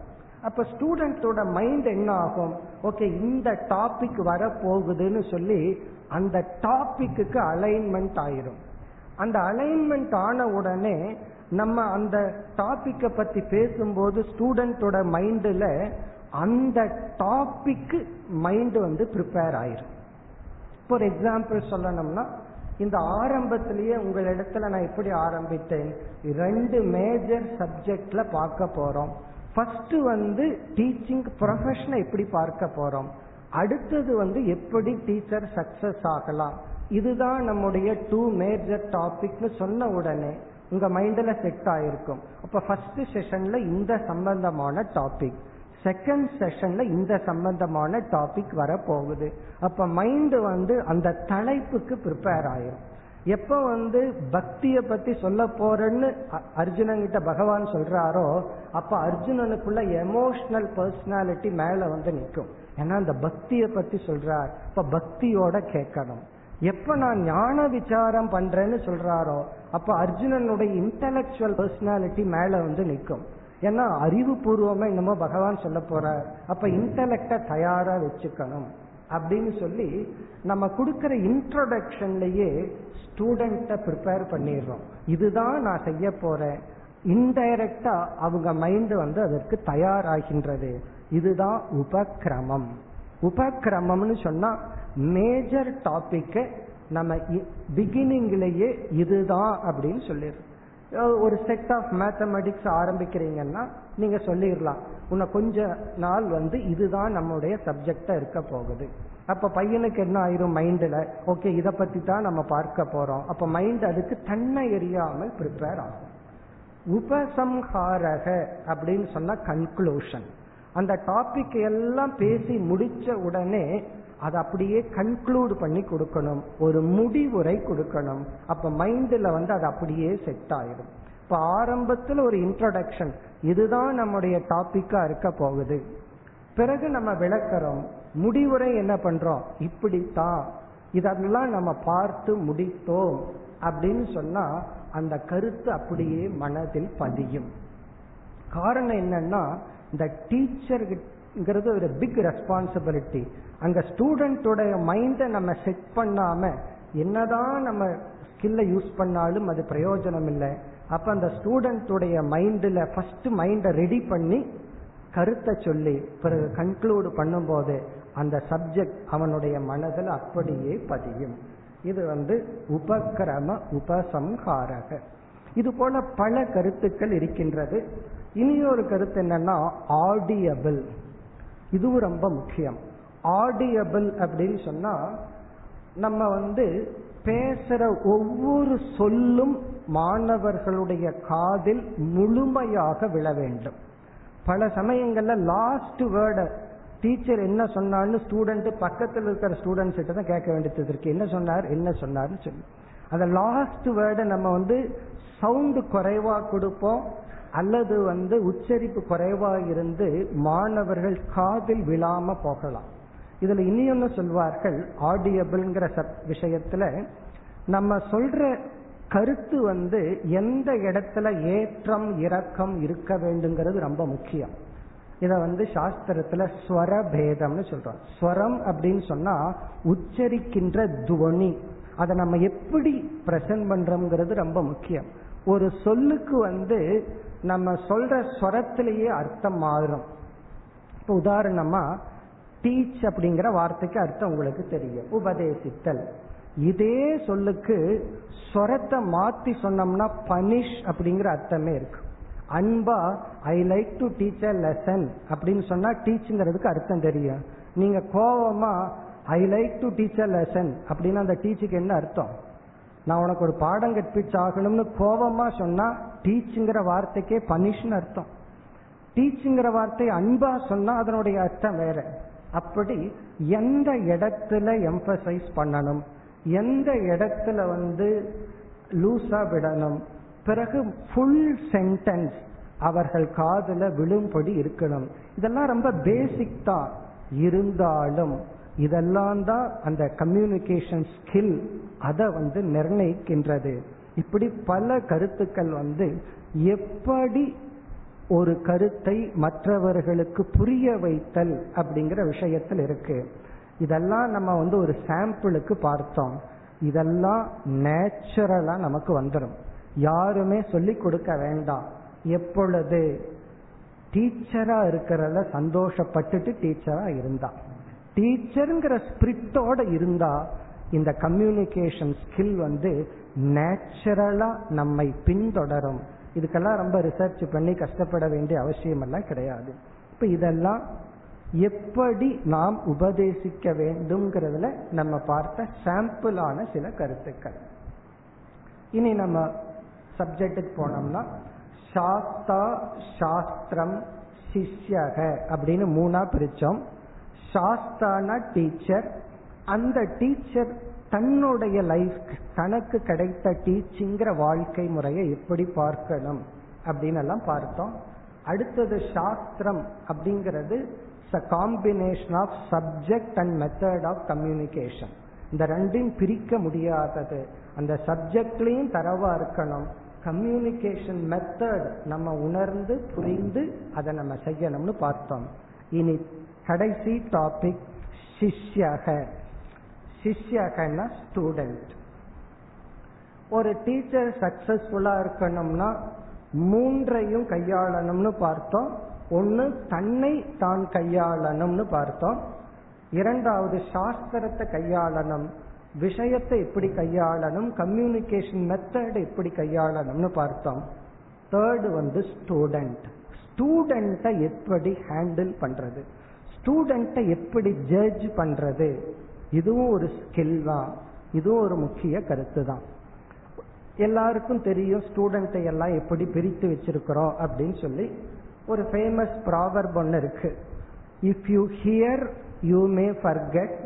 அப்ப ஸ்டூடெண்ட்ஸோட மைண்ட் என்ன ஆகும் ஓகே இந்த டாபிக் வர போகுதுன்னு சொல்லி அந்த டாபிக்கு அலைன்மெண்ட் ஆயிரும். அந்த அலைன்மெண்ட் ஆன உடனே நம்ம அந்த டாபிக்கை பத்தி பேசும்போது ஸ்டூடெண்டோட மைண்ட்ல அந்த டாபிக்கு மைண்ட் வந்து ப்ரிப்பேர் ஆயிரும். ஒரு எக்ஸாம்பிள் சொல்லணும்னா இந்த ஆரம்பத்திலேயே உங்களிடத்துல நான் எப்படி ஆரம்பித்தேன். ரெண்டு மேஜர் சப்ஜெக்ட்ல பார்க்க போறோம். ஃபர்ஸ்ட் வந்து டீச்சிங் ப்ரொஃபஷனை எப்படி பார்க்க போறோம். அடுத்தது வந்து எப்படி டீச்சர் சக்சஸ் ஆகலாம். இதுதான் நம்முடைய டூ மேஜர் டாபிக்னு சொன்ன உடனே உங்க மைண்ட்ல செட் ஆயிருக்கும். அப்ப ஃபர்ஸ்ட் செஷன்ல இந்த சம்பந்தமான டாபிக் செகண்ட் செஷன்ல இந்த சம்பந்தமான டாபிக் வர போகுது அப்ப மைண்ட் வந்து அந்த தலைப்புக்கு ப்ரிப்பேர் ஆயிரும். எப்ப வந்து பக்திய பத்தி சொல்ல போறேன்னு அர்ஜுனன் கிட்ட பகவான் சொல்றாரோ அப்ப அர்ஜுனனுக்குள்ள எமோஷனல் பர்சனாலிட்டி மேல வந்து நிற்கும் ஏன்னா அந்த பக்திய பத்தி சொல்றார். இப்ப பக்தியோட கேட்கணும். எப்ப நான் ஞான விசாரம் பண்றேன்னு சொல்றாரோ அப்ப அர்ஜுனனுடைய இன்டலெக்சுவல் பர்சனாலிட்டி மேல வந்து நிற்கும் ஏன்னா அறிவுபூர்வமா என்னமோ பகவான் சொல்ல போறார். அப்ப இன்டலெக்ட தயாரா வச்சுக்கணும். அப்படின்னு சொல்லி நம்ம கொடுக்கிற இன்ட்ரோடக்ஷன்லயே ஸ்டூடெண்ட்டை ப்ரிப்பேர் பண்ணிடுறோம். இதுதான் நான் செய்ய போறேன். இன்டைரக்டா அவங்க மைண்ட் வந்து அதற்கு தயாராகின்றது. இதுதான் உபக்கிரமம் உபக்கிரமம்னு சொன்னா மேஜர் டாபிக்கை நம்ம பிகினிங்லேயே இதுதான் அப்படின்னு சொல்லிடுறோம். ஒரு செட் ஆஃப் மேத்தமெட்டிக்ஸ் ஆரம்பிக்கிறீங்கன்னா நீங்க சொல்லிடலாம். உன்னை கொஞ்ச நாள் வந்து இதுதான் நம்முடைய சப்ஜெக்டா இருக்க போகுது. அப்ப பையனுக்கு என்ன ஆயிரும் மைண்ட்ல ஓகே இதை பத்தி தான் நம்ம பார்க்க போறோம். அப்ப மைண்ட் அதுக்கு தன்னை எரியாமல் ப்ரிப்பேர் ஆகும். உபசம்ஹாரக அப்படின்னு சொன்னா கன்க்ளூஷன் அந்த டாபிக் எல்லாம் பேசி முடிச்ச உடனே அதை அப்படியே கன்க்ளூட் பண்ணி கொடுக்கணும். ஒரு முடிவுரை கொடுக்கணும். அப்ப மைண்ட்ல வந்து அது அப்படியே செட் ஆயிடும். இப்ப ஆரம்பத்தில் ஒரு இன்ட்ரடக்ஷன் இதுதான் நம்முடைய டாபிக்கா இருக்க போகுது. பிறகு நம்ம விளக்கிறோம். முடிவுரை என்ன பண்றோம்? இப்படித்தான் இதெல்லாம் நம்ம பார்த்து முடித்தோம். அப்படின்னு சொன்னா அந்த கருத்து அப்படியே மனதில் பதியும். காரணம் என்னன்னா இந்த டீச்சர்ங்கிறது ஒரு பிக் ரெஸ்பான்சிபிலிட்டி அங்க ஸ்டூடெண்டோட மைண்டை நம்ம செட் பண்ணாம என்னதான் நம்ம ஸ்கில்ல யூஸ் பண்ணாலும் அது பிரயோஜனம் இல்லை அப்ப அந்த ஸ்டூடெண்டோடைய மைண்டில் ஃபர்ஸ்ட் மைண்டை ரெடி பண்ணி கருத்தை சொல்லி பிறகு கன்க்ளூட் பண்ணும்போது அந்த சப்ஜெக்ட் அவனுடைய மனதில் அப்படியே பதியும். இது வந்து உபக்கிரம உபசம்ஹாரக. இது போல பல கருத்துக்கள் இருக்கின்றது. இனியொரு கருத்து என்னன்னா ஆடியபிள் இதுவும் ரொம்ப முக்கியம். ஆடியபிள் அப்படின்னு சொன்னா நம்ம வந்து பேசுற ஒவ்வொரு சொல்லும் மாணவர்களுடைய காதில் முழுமையாக விழ வேண்டும். பல சமயங்கள்ல லாஸ்ட் வேர்டை டீச்சர் என்ன சொன்னார்னு ஸ்டூடெண்ட் பக்கத்தில் இருக்கிற ஸ்டூடெண்ட்ஸ் கிட்ட தான் கேட்க வேண்டியது இருக்கு. என்ன சொன்னார் என்ன சொன்னார்னு சொல்லி. அந்த லாஸ்ட் வேர்டை நம்ம வந்து சவுண்டு குறைவா கொடுப்போம். அல்லது வந்து உச்சரிப்பு குறைவா இருந்து மாணவர்கள் காதில் விழாம போகலாம். இதுல இனியொன்னு சொல்வார்கள் ஆடியபிள்ங்கிற விஷயத்துல நம்ம சொல்ற கருத்து வந்து எந்த இடத்துல ஏற்றம் இறக்கம் இருக்க வேண்டுங்கிறது ரொம்ப முக்கியம். இத வந்து சாஸ்திரத்துல ஸ்வரபேதம்னு சொல்றோம். ஸ்வரம் அப்படின்னு சொன்னா உச்சரிக்கின்ற துவனி. அதை நம்ம எப்படி பிரசன்ட் பண்றோம்ங்கிறது ரொம்ப முக்கியம். ஒரு சொல்லுக்கு வந்து நம்ம சொல்ற ஸ்வரத்திலேயே அர்த்தம் மாறும். இப்போ உதாரணமா டீச் அப்படிங்கிற வார்த்தைக்கு அர்த்தம் உங்களுக்கு தெரியும். உபதேசித்தல். இதே சொல்லுக்கு ஸ்வரத்தை மாத்தி சொன்னோம்னா பனிஷ் அப்படிங்கிற அர்த்தமே இருக்கு. அன்பா I like to teach a lesson அப்படின்னு சொன்னா டீச்சுங்கிறதுக்கு அர்த்தம் தெரியும். நீங்க கோபமா I like to teach a lesson அப்படின்னு அந்த டீச்சுக்கு என்ன அர்த்தம்? நான் உனக்கு ஒரு பாடம் கற்பிச்சாகணும்னு கோபமா சொன்னா டீச்சுங்கிற வார்த்தைக்கே பனிஷ்னு அர்த்தம். டீச்சுங்கிற வார்த்தை அன்பா சொன்னா அதனுடைய அர்த்தம் வேற. அப்படி எந்த இடத்துல எம்பசைஸ் பண்ணணும்? எந்த இடத்துல வந்து லூஸா விடணும்? பிறகு ஃபுல் சென்டென்ஸ் அவர்கள் காதல விழும்படி இருக்கணும். இதெல்லாம் ரொம்ப பேசிக் தான் இருந்தாலும் இதெல்லாம் தான் அந்த கம்யூனிகேஷன் ஸ்கில் அதை வந்து நிர்ணயிக்கின்றது. இப்படி பல கருத்துக்கள் வந்து எப்படி ஒரு கருத்தை மற்றவர்களுக்கு புரிய வைத்தல் அப்படிங்கிற விஷயத்தில் இருக்கு. இதெல்லாம் நம்ம வந்து ஒரு சாம்பிளுக்கு பார்த்தோம். இதெல்லாம் நேச்சுரலா நமக்கு வந்துடும் யாருமே சொல்லி கொடுக்க வேண்டாம். எப்பொழுது டீச்சரா இருக்கிறத சந்தோஷப்பட்டுட்டு டீச்சரா இருந்தா. டீச்சருங்கிற ஸ்பிரிட்டோட இருந்தா இந்த கம்யூனிகேஷன் ஸ்கில் வந்து நேச்சுரலா நம்மை பின்தொடரும். இதுக்கெல்லாம் ரொம்ப ரிசர்ச் பண்ணி கஷ்டப்பட வேண்டிய அவசியம் எல்லாம் கிடையாது. இப்ப இதெல்லாம் எப்படி நாம் உபதேசிக்க வேண்டும்ங்கிறதுல நம்ம பார்த்த சாம்பிளான சில கருத்துக்கள். இனி நம்ம சப்ஜெக்டுக்கு போனோம்னா சாஸ்தா சாஸ்திரம் சிஷ்யக அப்படின்னு மூணா பிரிச்சோம். சாஸ்தானா டீச்சர் அந்த டீச்சர் தன்னுடைய லைஃப் தனக்கு கிடைத்த டீச்சிங்கிற வாழ்க்கை முறையை எப்படி பார்க்கணும் அப்படின்னு எல்லாம் பார்த்தோம். அடுத்தது சாஸ்திரம் அப்படிங்கிறது combination of subject and method of communication இந்த ரெண்டையும் பிரிக்க முடியாதது. அந்த சப்ஜெக்ட்லயும் தரவா இருக்கணும். கம்யூனிகேஷன் மெத்தட் நம்ம உணர்ந்து புரிந்து அதை நம்ம செய்யணும்னு பார்த்தோம். இனி கடைசி டாபிக் சிஷ்யக. சிஷ்யகன்னா ஸ்டூடெண்ட் ஒரு டீச்சர் சக்சஸ்ஃபுல்லா இருக்கணும்னா மூன்றையும் கையாளணும்னு பார்த்தோம். ஒன்னு தன்னை தான் கையாளணும்னு பார்த்தோம். இரண்டாவது சாஸ்திரத்தை கையாளணும். விஷயத்தை எப்படி கையாளணும்? கம்யூனிகேஷன் மெத்தட் எப்படி கையாளணும்னு பார்த்தோம். தேர்டு வந்து ஸ்டூடெண்ட் ஸ்டூடெண்ட்டை எப்படி ஹேண்டில் பண்றது? ஸ்டூடெண்ட்டை எப்படி ஜட்ஜ் பண்றது? இதுவும் ஒரு ஸ்கில் தான். இதுவும் ஒரு முக்கிய கருத்து தான். எல்லாருக்கும் தெரியும் ஸ்டூடெண்ட்டை எல்லாம் எப்படி பிரித்து வச்சிருக்கிறோம் அப்படின்னு சொல்லி ஒரு ஃபேமஸ் ப்ராவர்ப் ஒன்று இருக்கு. If you hear you may forget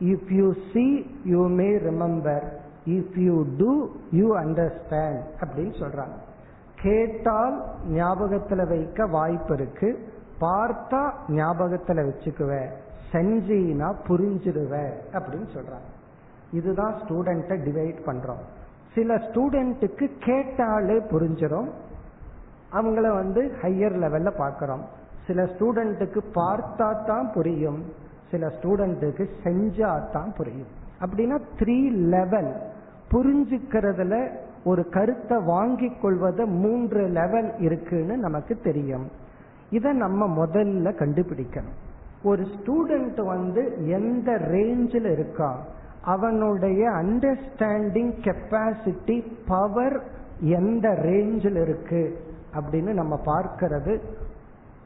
if you see you may remember if you do you understand அப்படின்னு சொல்றாங்க. கேட்டால் ஞாபகத்துல வைக்க வாய்ப்பு இருக்கு. பார்த்தா ஞாபகத்துல வச்சுக்குவேன். செஞ்சினா புரிஞ்சிருவ அப்படின்னு சொல்றாங்க. இதுதான் ஸ்டூடெண்ட்டை டிவைட் பண்றோம். சில ஸ்டூடெண்ட்டுக்கு கேட்டாலே புரிஞ்சிடும். அவங்கள வந்து ஹையர் லெவல்ல பார்க்குறோம். சில ஸ்டூடெண்ட்டுக்கு பார்த்தா தான் புரியும். சில ஸ்டூடெண்ட்டுக்கு செஞ்சா தான் புரியும். அப்படின்னா த்ரீ லெவல் புரிஞ்சுக்கிறதுல ஒரு கருத்தை வாங்கி கொள்வது மூன்று லெவல் இருக்குன்னு நமக்கு தெரியும். இதை நம்ம முதல்ல கண்டுபிடிக்கணும். ஒரு ஸ்டூடெண்ட் வந்து எந்த ரேஞ்சில் இருக்கா அவனுடைய அண்டர்ஸ்டாண்டிங் கெப்பாசிட்டி பவர் எந்த ரேஞ்சில் இருக்கு அப்படின்னு நம்ம பார்க்கிறது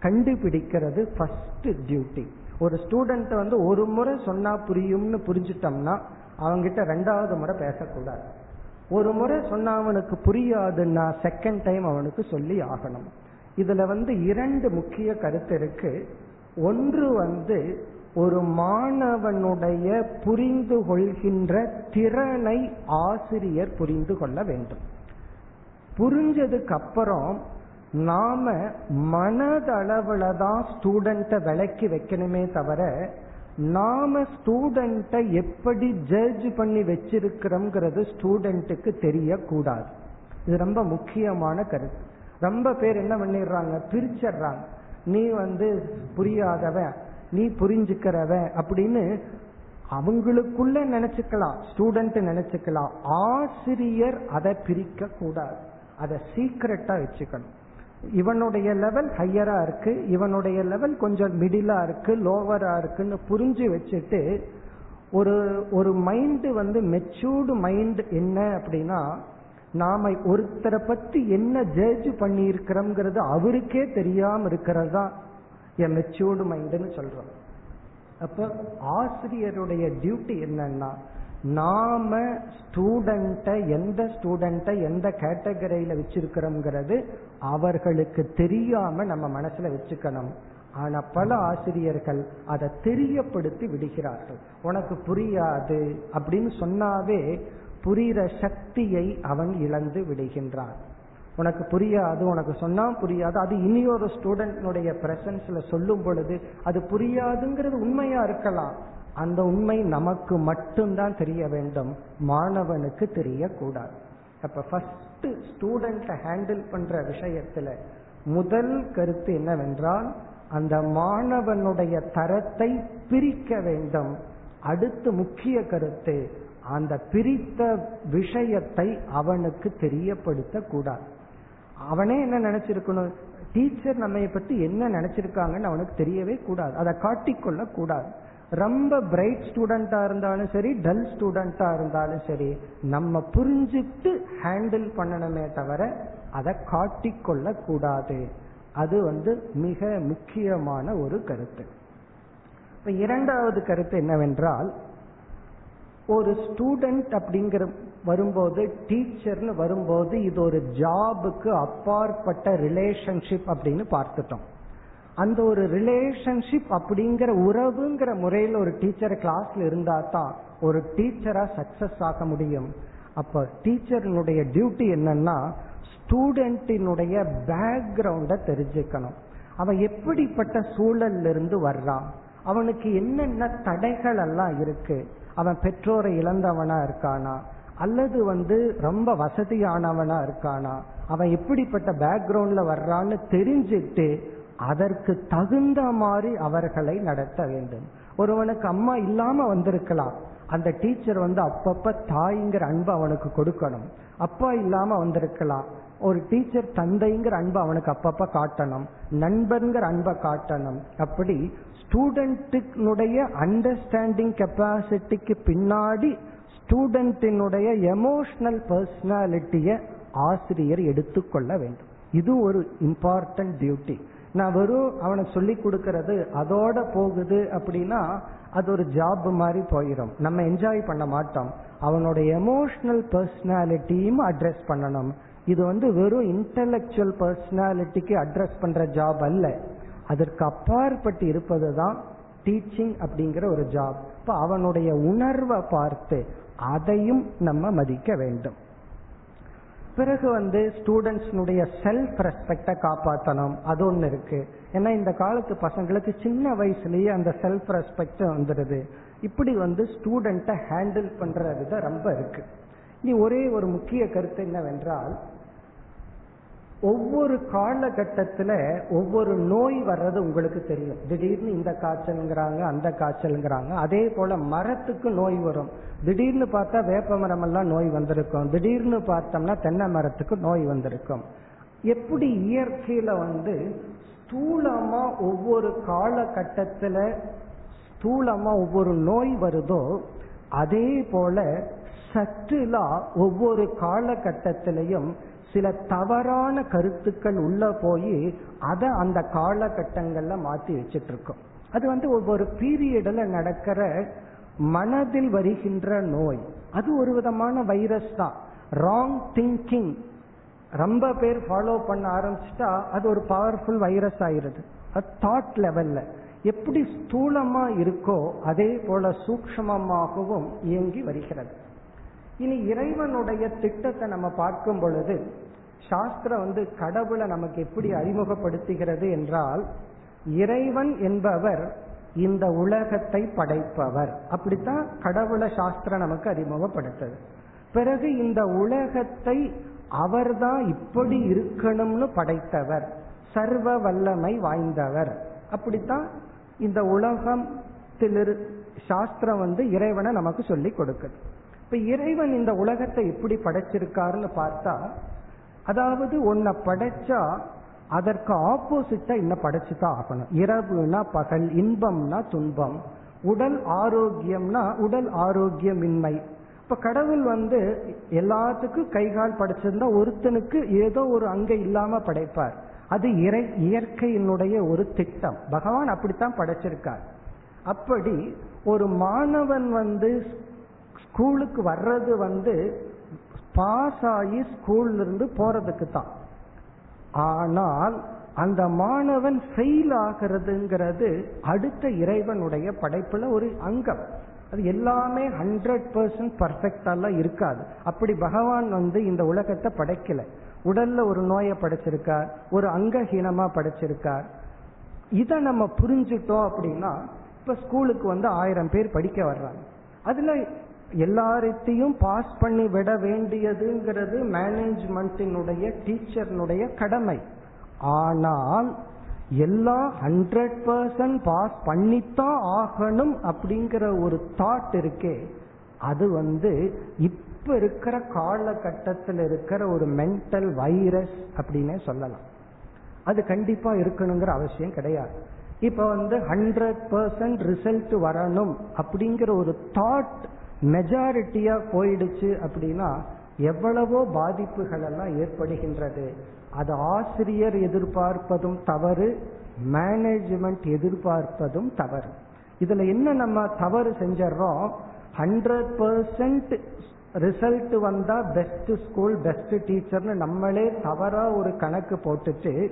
கண்டுபிடிக்கிறது ஃபர்ஸ்ட் டியூட்டி ஒரு ஸ்டூடெண்ட் வந்து ஒரு முறை சொன்னா புரியும்னு புரிஞ்சிட்டோம்னா அவங்கிட்ட ரெண்டாவது முறை பேசக்கூடாது. ஒரு முறை சொன்னா அவனுக்கு புரியாதுன்னா செகண்ட் டைம் அவனுக்கு சொல்லி ஆகணும். இதுல வந்து இரண்டு முக்கிய கருத்து இருக்கு. ஒன்று வந்து ஒரு மாணவனுடைய புரிந்து கொள்கின்ற திறனை ஆசிரியர் புரிந்து கொள்ள வேண்டும். புரிஞ்சதுக்கு அப்புறம் நாம மனதளவுல தான் ஸ்டூடெண்ட்டை விளக்கி வைக்கணுமே தவிர நாம ஸ்டூடெண்ட்டை எப்படி ஜட்ஜ் பண்ணி வச்சிருக்கிறோம்ங்கிறது ஸ்டூடெண்ட்டுக்கு தெரியக்கூடாது. இது ரொம்ப முக்கியமான கருத்து. ரொம்ப பேர் என்ன பண்ணிடுறாங்க? பிரிச்சிடுறாங்க. நீ வந்து புரியாதவன் நீ புரிஞ்சுக்கிறவன் அப்படின்னு அவங்களுக்குள்ள நினைச்சுக்கலாம் ஸ்டூடெண்ட் நினைச்சுக்கலாம். ஆசிரியர் அதை பிரிக்க கூடாது அதை சீக்கிரட்டா வச்சுக்கணும். இவனுடைய லெவல் ஹையரா இருக்கு இவனுடைய லெவல் கொஞ்சம் மிடிலா இருக்கு லோவரா இருக்குன்னு புரிஞ்சு வச்சுட்டு ஒரு ஒரு மைண்டு வந்து மெச்சூர்டு மைண்ட் என்ன அப்படின்னா நாம ஒருத்தரை பத்தி என்ன ஜட்ஜ் பண்ணி இருக்கிறோம்ங்கிறது அவருக்கே தெரியாம இருக்கிறது? தான் என் மெச்சூர்டு மைண்டுன்னு சொல்றோம். அப்ப ஆசிரியருடைய டியூட்டி என்னன்னா நாம ஸ்டூடெண்ட்டை எந்த ஸ்டூடெண்ட்டை எந்த கேட்டகரியில வச்சிருக்கிறோம்ங்கிறது அவர்களுக்கு தெரியாம நம்ம மனசுல வச்சுக்கணும். ஆனா பல ஆசிரியர்கள் அதை தெரியப்படுத்தி விடுகிறார்கள். உனக்கு புரியாது அப்படின்னு சொன்னாவே புரிகிற சக்தியை அவன் இழந்து விடுகின்றான். உனக்கு புரியாது உனக்கு சொன்னா புரியாது அது இனி ஒரு ஸ்டூடெண்ட்னுடைய பிரசன்ஸ்ல சொல்லும் பொழுது அது புரியாதுங்கிறது உண்மையா இருக்கலாம். அந்த உண்மை நமக்கு மட்டும்தான் தெரிய வேண்டும் மாணவனுக்கு தெரியக்கூடாது. அப்ப ஃபர்ஸ்ட் ஸ்டூடெண்ட்டை ஹேண்டில் பண்ற விஷயத்துல முதல் கருத்து என்னவென்றால் அந்த மாணவனுடைய தரத்தை பிரிக்க வேண்டும். அடுத்து முக்கிய கருத்து அந்த பிரித்த விஷயத்தை அவனுக்கு தெரியப்படுத்த கூடாது. அவனே என்ன நினைச்சிருக்கணும்? டீச்சர் நம்ம பத்தி என்ன நினைச்சிருக்காங்கன்னு அவனுக்கு தெரியவே கூடாது. அதை காட்டிக்கொள்ள கூடாது. ரொம்ப பிரைட் ஸ்டூடெண்டா இருந்தாலும் சரி டல் ஸ்டூடெண்டா இருந்தாலும் சரி நம்ம புரிஞ்சுட்டு ஹேண்டில் பண்ணணுமே தவிர அதை காட்டிக்கொள்ள கூடாது. அது வந்து மிக முக்கியமான ஒரு கருத்து. இப்ப இரண்டாவது கருத்து என்னவென்றால் ஒரு ஸ்டூடெண்ட் அப்படிங்கிற வரும்போது டீச்சர்னு வரும்போது இது ஒரு ஜாபுக்கு அப்பாற்பட்ட ரிலேஷன்ஷிப் அப்படின்னு பார்த்துட்டோம். அந்த ஒரு ரிலேஷன்ஷிப் அப்படிங்கிற உறவுங்கிற முறையில் ஒரு டீச்சர் கிளாஸ்ல இருந்தா தான் ஒரு டீச்சரா சக்சஸ் ஆக முடியும். அப்ப டீச்சரினுடைய டியூட்டி என்னன்னா ஸ்டூடெண்டினுடைய பேக்ரவுண்ட தெரிஞ்சுக்கணும். அவன் எப்படிப்பட்ட சூழல்ல இருந்து வர்றான்? அவனுக்கு என்னென்ன தடைகள் எல்லாம் இருக்கு? அவன் பெற்றோரை இழந்தவனா இருக்கானா? அல்லது வந்து ரொம்ப வசதியானவனா இருக்கானா? அவன் எப்படிப்பட்ட பேக்ரவுண்ட்ல வர்றான்னு தெரிஞ்சுட்டு அதற்கு தகுந்த மாதிரி அவர்களை நடத்த வேண்டும். ஒருவனுக்கு அம்மா இல்லாம வந்திருக்கலாம். அந்த டீச்சர் வந்து அப்பப்ப தாய்ங்கிற அன்பு அவனுக்கு கொடுக்கணும். அப்பா இல்லாம வந்திருக்கலாம். ஒரு டீச்சர் தந்தைங்கிற அன்பை அவனுக்கு அப்பப்ப காட்டணும். நண்பன்கிற அன்பை காட்டணும். அப்படி ஸ்டூடெண்ட்டுனுடைய அண்டர்ஸ்டாண்டிங் கெப்பாசிட்டிக்கு பின்னாடி ஸ்டூடெண்டினுடைய எமோஷனல் பர்சனாலிட்டியை ஆசிரியர் எடுத்துக்கொள்ள வேண்டும். இது ஒரு இம்பார்ட்டன்ட் டியூட்டி நான் வெறும் அவனை சொல்லி கொடுக்கறது அதோட போகுது அப்படின்னா அது ஒரு ஜாப் மாதிரி போயிடும் நம்ம என்ஜாய் பண்ண மாட்டோம். அவனோட எமோஷனல் பர்சனாலிட்டியும் அட்ரஸ் பண்ணணும். இது வந்து வெறும் இன்டலெக்சுவல் பர்சனாலிட்டிக்கு அட்ரஸ் பண்ற ஜாப் அல்ல. அதற்கு அப்பாற்பட்டு இருப்பது தான் டீச்சிங் அப்படிங்கிற ஒரு ஜாப் இப்ப அவனுடைய உணர்வை பார்த்து அதையும் நம்ம மதிக்க வேண்டும். பிறகு வந்து ஸ்டூடெண்ட்ஸ்னுடைய செல்ஃப் ரெஸ்பெக்டை காப்பாற்றணும் அது ஒன்று இருக்கு. ஏன்னா இந்த காலத்து பசங்களுக்கு சின்ன வயசுலயே அந்த செல்ஃப் ரெஸ்பெக்ட் வந்துடுது. இப்படி வந்து ஸ்டூடெண்ட்டை ஹேண்டில் பண்ற விதம் ரொம்ப இருக்கு. இனி ஒரே ஒரு முக்கிய கருத்து என்னவென்றால் ஒவ்வொரு காலகட்டத்துல ஒவ்வொரு நோய் வர்றது உங்களுக்கு தெரியும். திடீர்னு இந்த காய்ச்சல்ங்கிறாங்க அந்த காய்ச்சல்ங்கிறாங்க. அதே போல மரத்துக்கு நோய் வரும். திடீர்னு பார்த்தா வேப்ப மரம் எல்லாம் நோய் வந்திருக்கும். திடீர்னு பார்த்தோம்னா தென்னை மரத்துக்கு நோய் வந்திருக்கும். எப்படி இயற்கையில வந்து ஸ்தூலமா ஒவ்வொரு காலகட்டத்துல ஸ்தூலமா ஒவ்வொரு நோய் வருதோ அதே போல சற்றுலா ஒவ்வொரு காலகட்டத்திலையும் சில தவறான கருத்துக்கள் உள்ள போய் அதை அந்த காலகட்டங்கள்ல மாத்தி வச்சிட்டு இருக்கோம் அது வந்து ஒவ்வொரு பீரியடில் நடக்கிற மனதில் வருகின்ற நோய். அது ஒரு விதமான வைரஸ் தான். ராங் திங்கிங் ரொம்ப பேர் ஃபாலோ பண்ண ஆரம்பிச்சிட்டா அது ஒரு பவர்ஃபுல் வைரஸ் ஆயிருது அது தாட் லெவல்ல எப்படி ஸ்தூலமா இருக்கோ அதே போல சூக்ஷ்மமாகவும் இயங்கி வருகிறது. இனி இறைவனுடைய திட்டத்தை நம்ம பார்க்கும் பொழுது சாஸ்திரம் வந்து கடவுளை நமக்கு எப்படி அறிமுகப்படுத்துகிறது என்றால் இறைவன் என்பவர் இந்த உலகத்தை படைப்பவர். அப்படித்தான் கடவுளை சாஸ்திரம் நமக்கு அறிமுகப்படுத்துது. பிறகு இந்த உலகத்தை அவர்தான் இப்படி இருக்கணும்னு படைத்தவர். சர்வ வல்லமை வாய்ந்தவர். அப்படித்தான் இந்த உலகத்தில் சாஸ்திரம் வந்து இறைவனை நமக்கு சொல்லி கொடுக்குது. இப்ப இறைவன் இந்த உலகத்தை எப்படி படைச்சிருக்காருன்னு பார்த்தா அதாவது உன்னை படைச்சா அதற்கு ஆப்போசிட்டா இன்னும் படைச்சுதான் ஆகணும். இரவுனா பகல் இன்பம்னா துன்பம். உடல் ஆரோக்கியம்னா உடல் ஆரோக்கியமின்மை. இப்ப கடவுள் வந்து எல்லாத்துக்கும் கைகால் படைச்சிருந்தா ஒருத்தனுக்கு ஏதோ ஒரு அங்க இல்லாம படைப்பார். அது இறை இயற்கையினுடைய ஒரு திட்டம். பகவான் அப்படித்தான் படைச்சிருக்கார். அப்படி ஒரு மாணவன் வந்து ஸ்கூலுக்கு வர்றது வந்து பாஸ் ஆகி ஸ்கூல்ல இருந்து போறதுக்கு தான் ஆனால் அந்த மாணவன் ஃபெயில் ஆகிறதுங்கிறது அடுத்த இறைவனுடைய படைப்புல ஒரு அங்கம். அது எல்லாமே ஹண்ட்ரட் பர்சன்ட் பர்ஃபெக்டாலாம் இருக்காது. அப்படி பகவான் வந்து இந்த உலகத்தை படைக்கல. உடல்ல ஒரு நோயை படைச்சிருக்கார் ஒரு அங்கஹீனமா படைச்சிருக்கார். இதை நம்ம புரிஞ்சுட்டோம் அப்படின்னா இப்ப ஸ்கூலுக்கு வந்து ஆயிரம் பேர் படிக்க வர்றாங்க. அதுல எல்லாரத்தையும் பாஸ் பண்ணி விட வேண்டியதுங்கிறது மேனேஜ்மெண்ட்டினுடைய டீச்சர்னுடைய கடமை. ஆனால் எல்லா ஹண்ட்ரட் பர்சன்ட் பாஸ் பண்ணித்தான் ஆகணும் அப்படிங்கிற ஒரு தாட் இருக்கே அது வந்து இப்ப இருக்கிற காலகட்டத்தில் இருக்கிற ஒரு மென்டல் வைரஸ் அப்படின்னே சொல்லலாம். அது கண்டிப்பா இருக்கணுங்கிற அவசியம் கிடையாது. இப்ப வந்து ஹண்ட்ரட் பர்சன்ட் ரிசல்ட் வரணும் அப்படிங்கிற ஒரு தாட் மெஜாரிட்டியா போயிடுச்சு அப்படின்னா எவ்வளவோ பாதிப்புகள் எல்லாம் ஏற்படுகின்றது. அது ஆசிரியர் எதிர்பார்ப்பதும் தவறு மேனேஜ்மெண்ட் எதிர்பார்ப்பதும் தவறு. இதுல என்ன நம்ம தவறு செஞ்சிடறோம்? ஹண்ட்ரட் பர்சன்ட் ரிசல்ட் வந்தா பெஸ்ட் ஸ்கூல் பெஸ்ட் டீச்சர்னு நம்மளே தவறா ஒரு கணக்கு போட்டுட்டு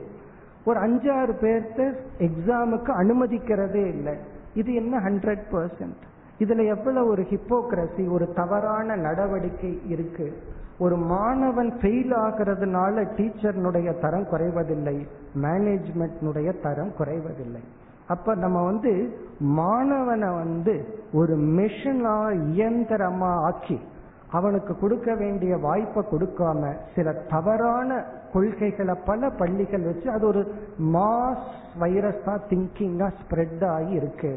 ஒரு அஞ்சாறு பேர்த்த எக்ஸாமுக்கு அனுமதிக்கிறதே இல்லை. இது என்ன ஹண்ட்ரட் பர்சன்ட் இதுல எவ்வளவு ஒரு ஹிப்போக்ரசி ஒரு தவறான நடவடிக்கை இருக்கு. ஒரு மாணவன் ஃபெயில் ஆகிறதுனால டீச்சர்னுடைய தரம் குறைவதில்லை மேனேஜ்மெண்ட்னுடைய தரம் குறைவதில்லை. அப்ப நம்ம வந்து மாணவனை வந்து ஒரு மிஷனா இயந்திரமா ஆக்கி அவனுக்கு கொடுக்க வேண்டிய வாய்ப்பை கொடுக்காம சில தவறான கொள்கைகளை பல பள்ளிகள் வச்சு அது ஒரு மாஸ் வைரஸா திங்கிங்கா ஸ்ப்ரெட் ஆகி இருக்கு.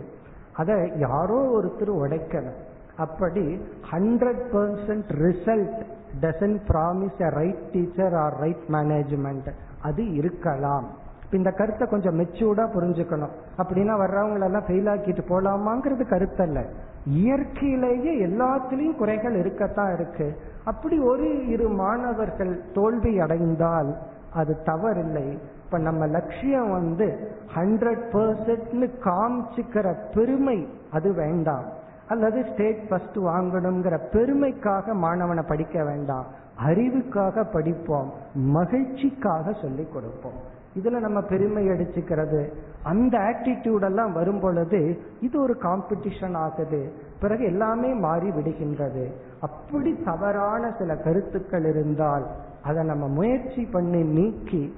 அதை யாரோ ஒருத்தர் உடைக்கணும். அப்படி hundred percent result doesn't promise a right teacher or right management அது இருக்கலாம். இந்த கருத்தை கொஞ்சம் மெச்சூர்டா புரிஞ்சுக்கணும். அப்படின்னா வர்றவங்களெல்லாம் ஃபெயில் ஆக்கிட்டு போலாமாங்கிறது கருத்து அல்ல இயற்கையிலேயே எல்லாத்துலேயும் குறைகள் இருக்கத்தான் இருக்கு. அப்படி ஒரு இரு மாணவர்கள் தோல்வி அடைந்தால் அது தவறில்லை. இப்ப நம்ம லட்சியம் வந்து ஹண்ட்ரட் பர்சன்ட்னு காமிச்சுக்கிற பெருமை அது வேண்டாம். அல்லது ஸ்டேட் ஃபர்ஸ்ட் வாங்கணுங்கிற பெருமைக்காக மாணவனை படிக்க வேண்டாம். அறிவுக்காக படிப்போம். மகிழ்ச்சிக்காக சொல்லிக் கொடுப்போம். இதுல நம்ம பெருமை அடிச்சுக்கிறது. அந்த ஆட்டிடியூட் எல்லாம் வரும் பொழுது இது ஒரு காம்படிஷன் ஆகுது. பிறகு எல்லாமே மாறி விடுகின்றது. அப்படி தவறான சில கருத்துக்கள் இருந்தால் அதை நம்ம முயற்சி பண்ணி நீக்கி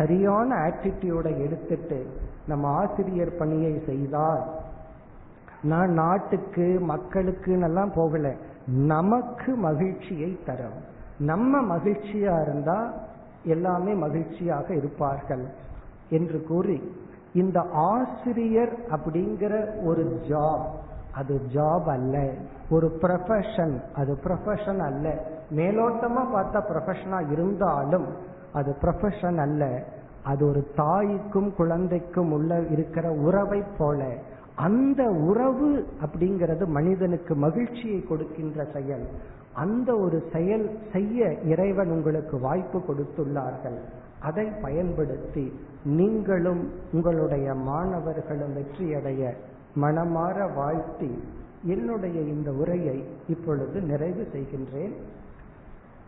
சரியான ஆட்டிடியூட எடுத்துட்டு நம்ம ஆசிரியர் பணியை செய்தால் நான் நாட்டுக்கு மக்களுக்கு எல்லாம் போகல நமக்கு மகிழ்ச்சியை தரும். நம்ம மகிழ்ச்சியா இருந்தா எல்லாமே மகிழ்ச்சியாக இருப்பார்கள் என்று கூறி இந்த ஆசிரியர் அப்படிங்கிற ஒரு ஜாப் அது ஜாப் அல்ல. ஒரு ப்ரொஃபஷன் அது ப்ரொஃபஷன் அல்ல. மேலோட்டமா பார்த்தா ப்ரொஃபஷனா இருந்தாலும் அது ப்ரொஃபஷன் அல்ல. அது ஒரு தாய்க்கும் குழந்தைக்கும் உள்ள இருக்கிற உறவை போல. அந்த உறவு அப்படிங்கிறது மனிதனுக்கு மகிழ்ச்சியை கொடுக்கின்ற செயல். அந்த ஒரு செயல் செய்ய இறைவன் உங்களுக்கு வாய்ப்பு கொடுத்துள்ளார்கள். அதை பயன்படுத்தி நீங்களும் உங்களுடைய மாணவர்களும் வெற்றியடைய மனமாற வாழ்த்தி என்னுடைய இந்த உரையை இப்பொழுது நிறைவு செய்கின்றேன்.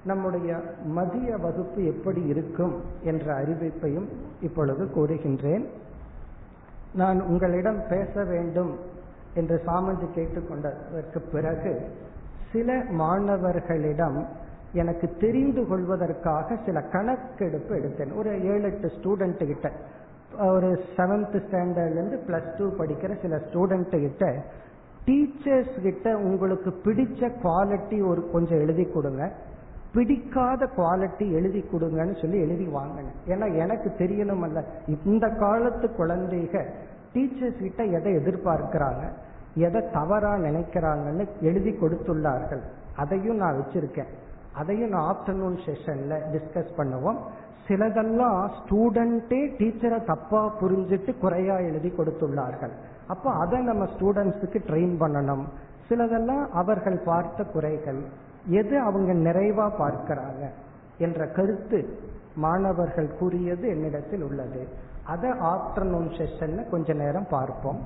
நம்முடைய மதிய வகுப்பு எப்படி இருக்கும் என்ற அறிவிப்பையும் இப்பொழுது கூறுகின்றேன். நான் உங்களிடம் பேச வேண்டும் என்று சாமந்தி கேட்டுக்கொண்டதற்கு பிறகு சில மாணவர்களிடம் எனக்கு தெரிந்து கொள்வதற்காக சில கணக்கெடுப்பு எடுத்தேன். ஒரு ஏழு எட்டு ஸ்டூடெண்ட் கிட்ட ஒரு செவன்த் ஸ்டாண்டர்ட்லேருந்து பிளஸ் டூ படிக்கிற சில ஸ்டூடெண்ட் கிட்ட டீச்சர்ஸ் கிட்ட உங்களுக்கு பிடிச்ச குவாலிட்டி ஒரு கொஞ்சம் எழுதி கொடுங்க. பிடிக்காத குவாலிட்டி எழுதி கொடுங்கன்னு சொல்லி எழுதி வாங்கினேன். ஏன்னா எனக்கு தெரியணுமல்ல. இந்த காலத்து குழந்தைக டீச்சர்ஸ் கிட்ட எதை எதிர்பார்க்கிறாங்க? எதை தவறா நினைக்கிறாங்கன்னு எழுதி கொடுத்துள்ளார்கள். அதையும் நான் வச்சிருக்கேன். அதையும் நான் ஆப்டர்நூன் செஷன்ல டிஸ்கஸ் பண்ணுவோம். சிலதெல்லாம் ஸ்டூடெண்டே டீச்சரை தப்பா புரிஞ்சிட்டு குறையா எழுதி கொடுத்துள்ளார்கள். அப்போ அதை நம்ம ஸ்டூடெண்ட்ஸுக்கு ட்ரெயின் பண்ணணும். சிலதெல்லாம் அவர்கள் பார்த்த குறைகள். எது அவங்க நிறைவா பார்க்கிறாங்க என்ற கருத்து மாணவர்கள் கூறியது என்னிடத்தில் உள்ளது. அதை ஆப்டர்நூன் செஷன்ல கொஞ்ச நேரம் பார்ப்போம்.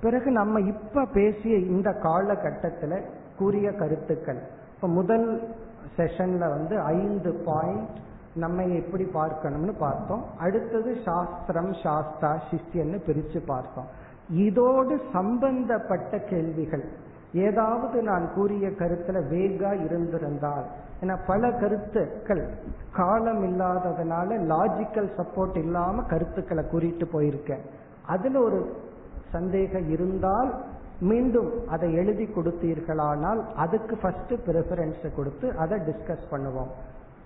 பிறகு நம்ம இப்ப பேசிய இந்த காலகட்டத்தில் கூறிய கருத்துக்கள். இப்ப முதல் செஷன்ல வந்து ஐந்து பாயிண்ட் நம்ம எப்படி பார்க்கணும்னு பார்த்தோம். அடுத்தது சாஸ்திரம் சாஸ்தா சிஷ்யன்னு பிரிச்சு பார்த்தோம். இதோடு சம்பந்தப்பட்ட கேள்விகள் ஏதாவது நான் கூறிய கருத்துல வேகா இருந்திருந்தால். ஏன்னா பல கருத்துக்கள் காலம் இல்லாததுனால லாஜிக்கல் சப்போர்ட் இல்லாம கருத்துக்களை கூறிட்டு போயிருக்கேன். அதுல ஒரு சந்தேகம் இருந்தால் மீண்டும் அதை எழுதி கொடுத்தீர்களானால் அதுக்கு ஃபர்ஸ்ட் ப்ரிஃபரன்ஸ் கொடுத்து அதை டிஸ்கஸ் பண்ணுவோம்.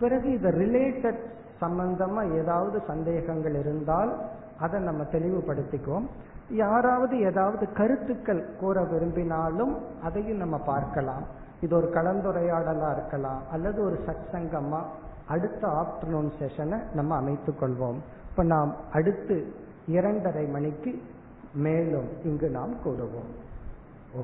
பிறகு இதை ரிலேட்டட் சம்பந்தமா ஏதாவது சந்தேகங்கள் இருந்தால் அதை நம்ம தெளிவுபடுத்திக்குவோம். யாராவது ஏதாவது கருத்துக்கள் கூற விரும்பினாலும் அதையும் நம்ம பார்க்கலாம். இது ஒரு கலந்துரையாடலா இருக்கலாம் அல்லது ஒரு சத்சங்கமா அடுத்த ஆப்டர்நூன் செஷனை நம்ம அமைத்துக் கொள்வோம். இப்ப நாம் அடுத்து இரண்டரை மணிக்கு மேலும் இங்கு நாம் கூடுவோம் ஓ.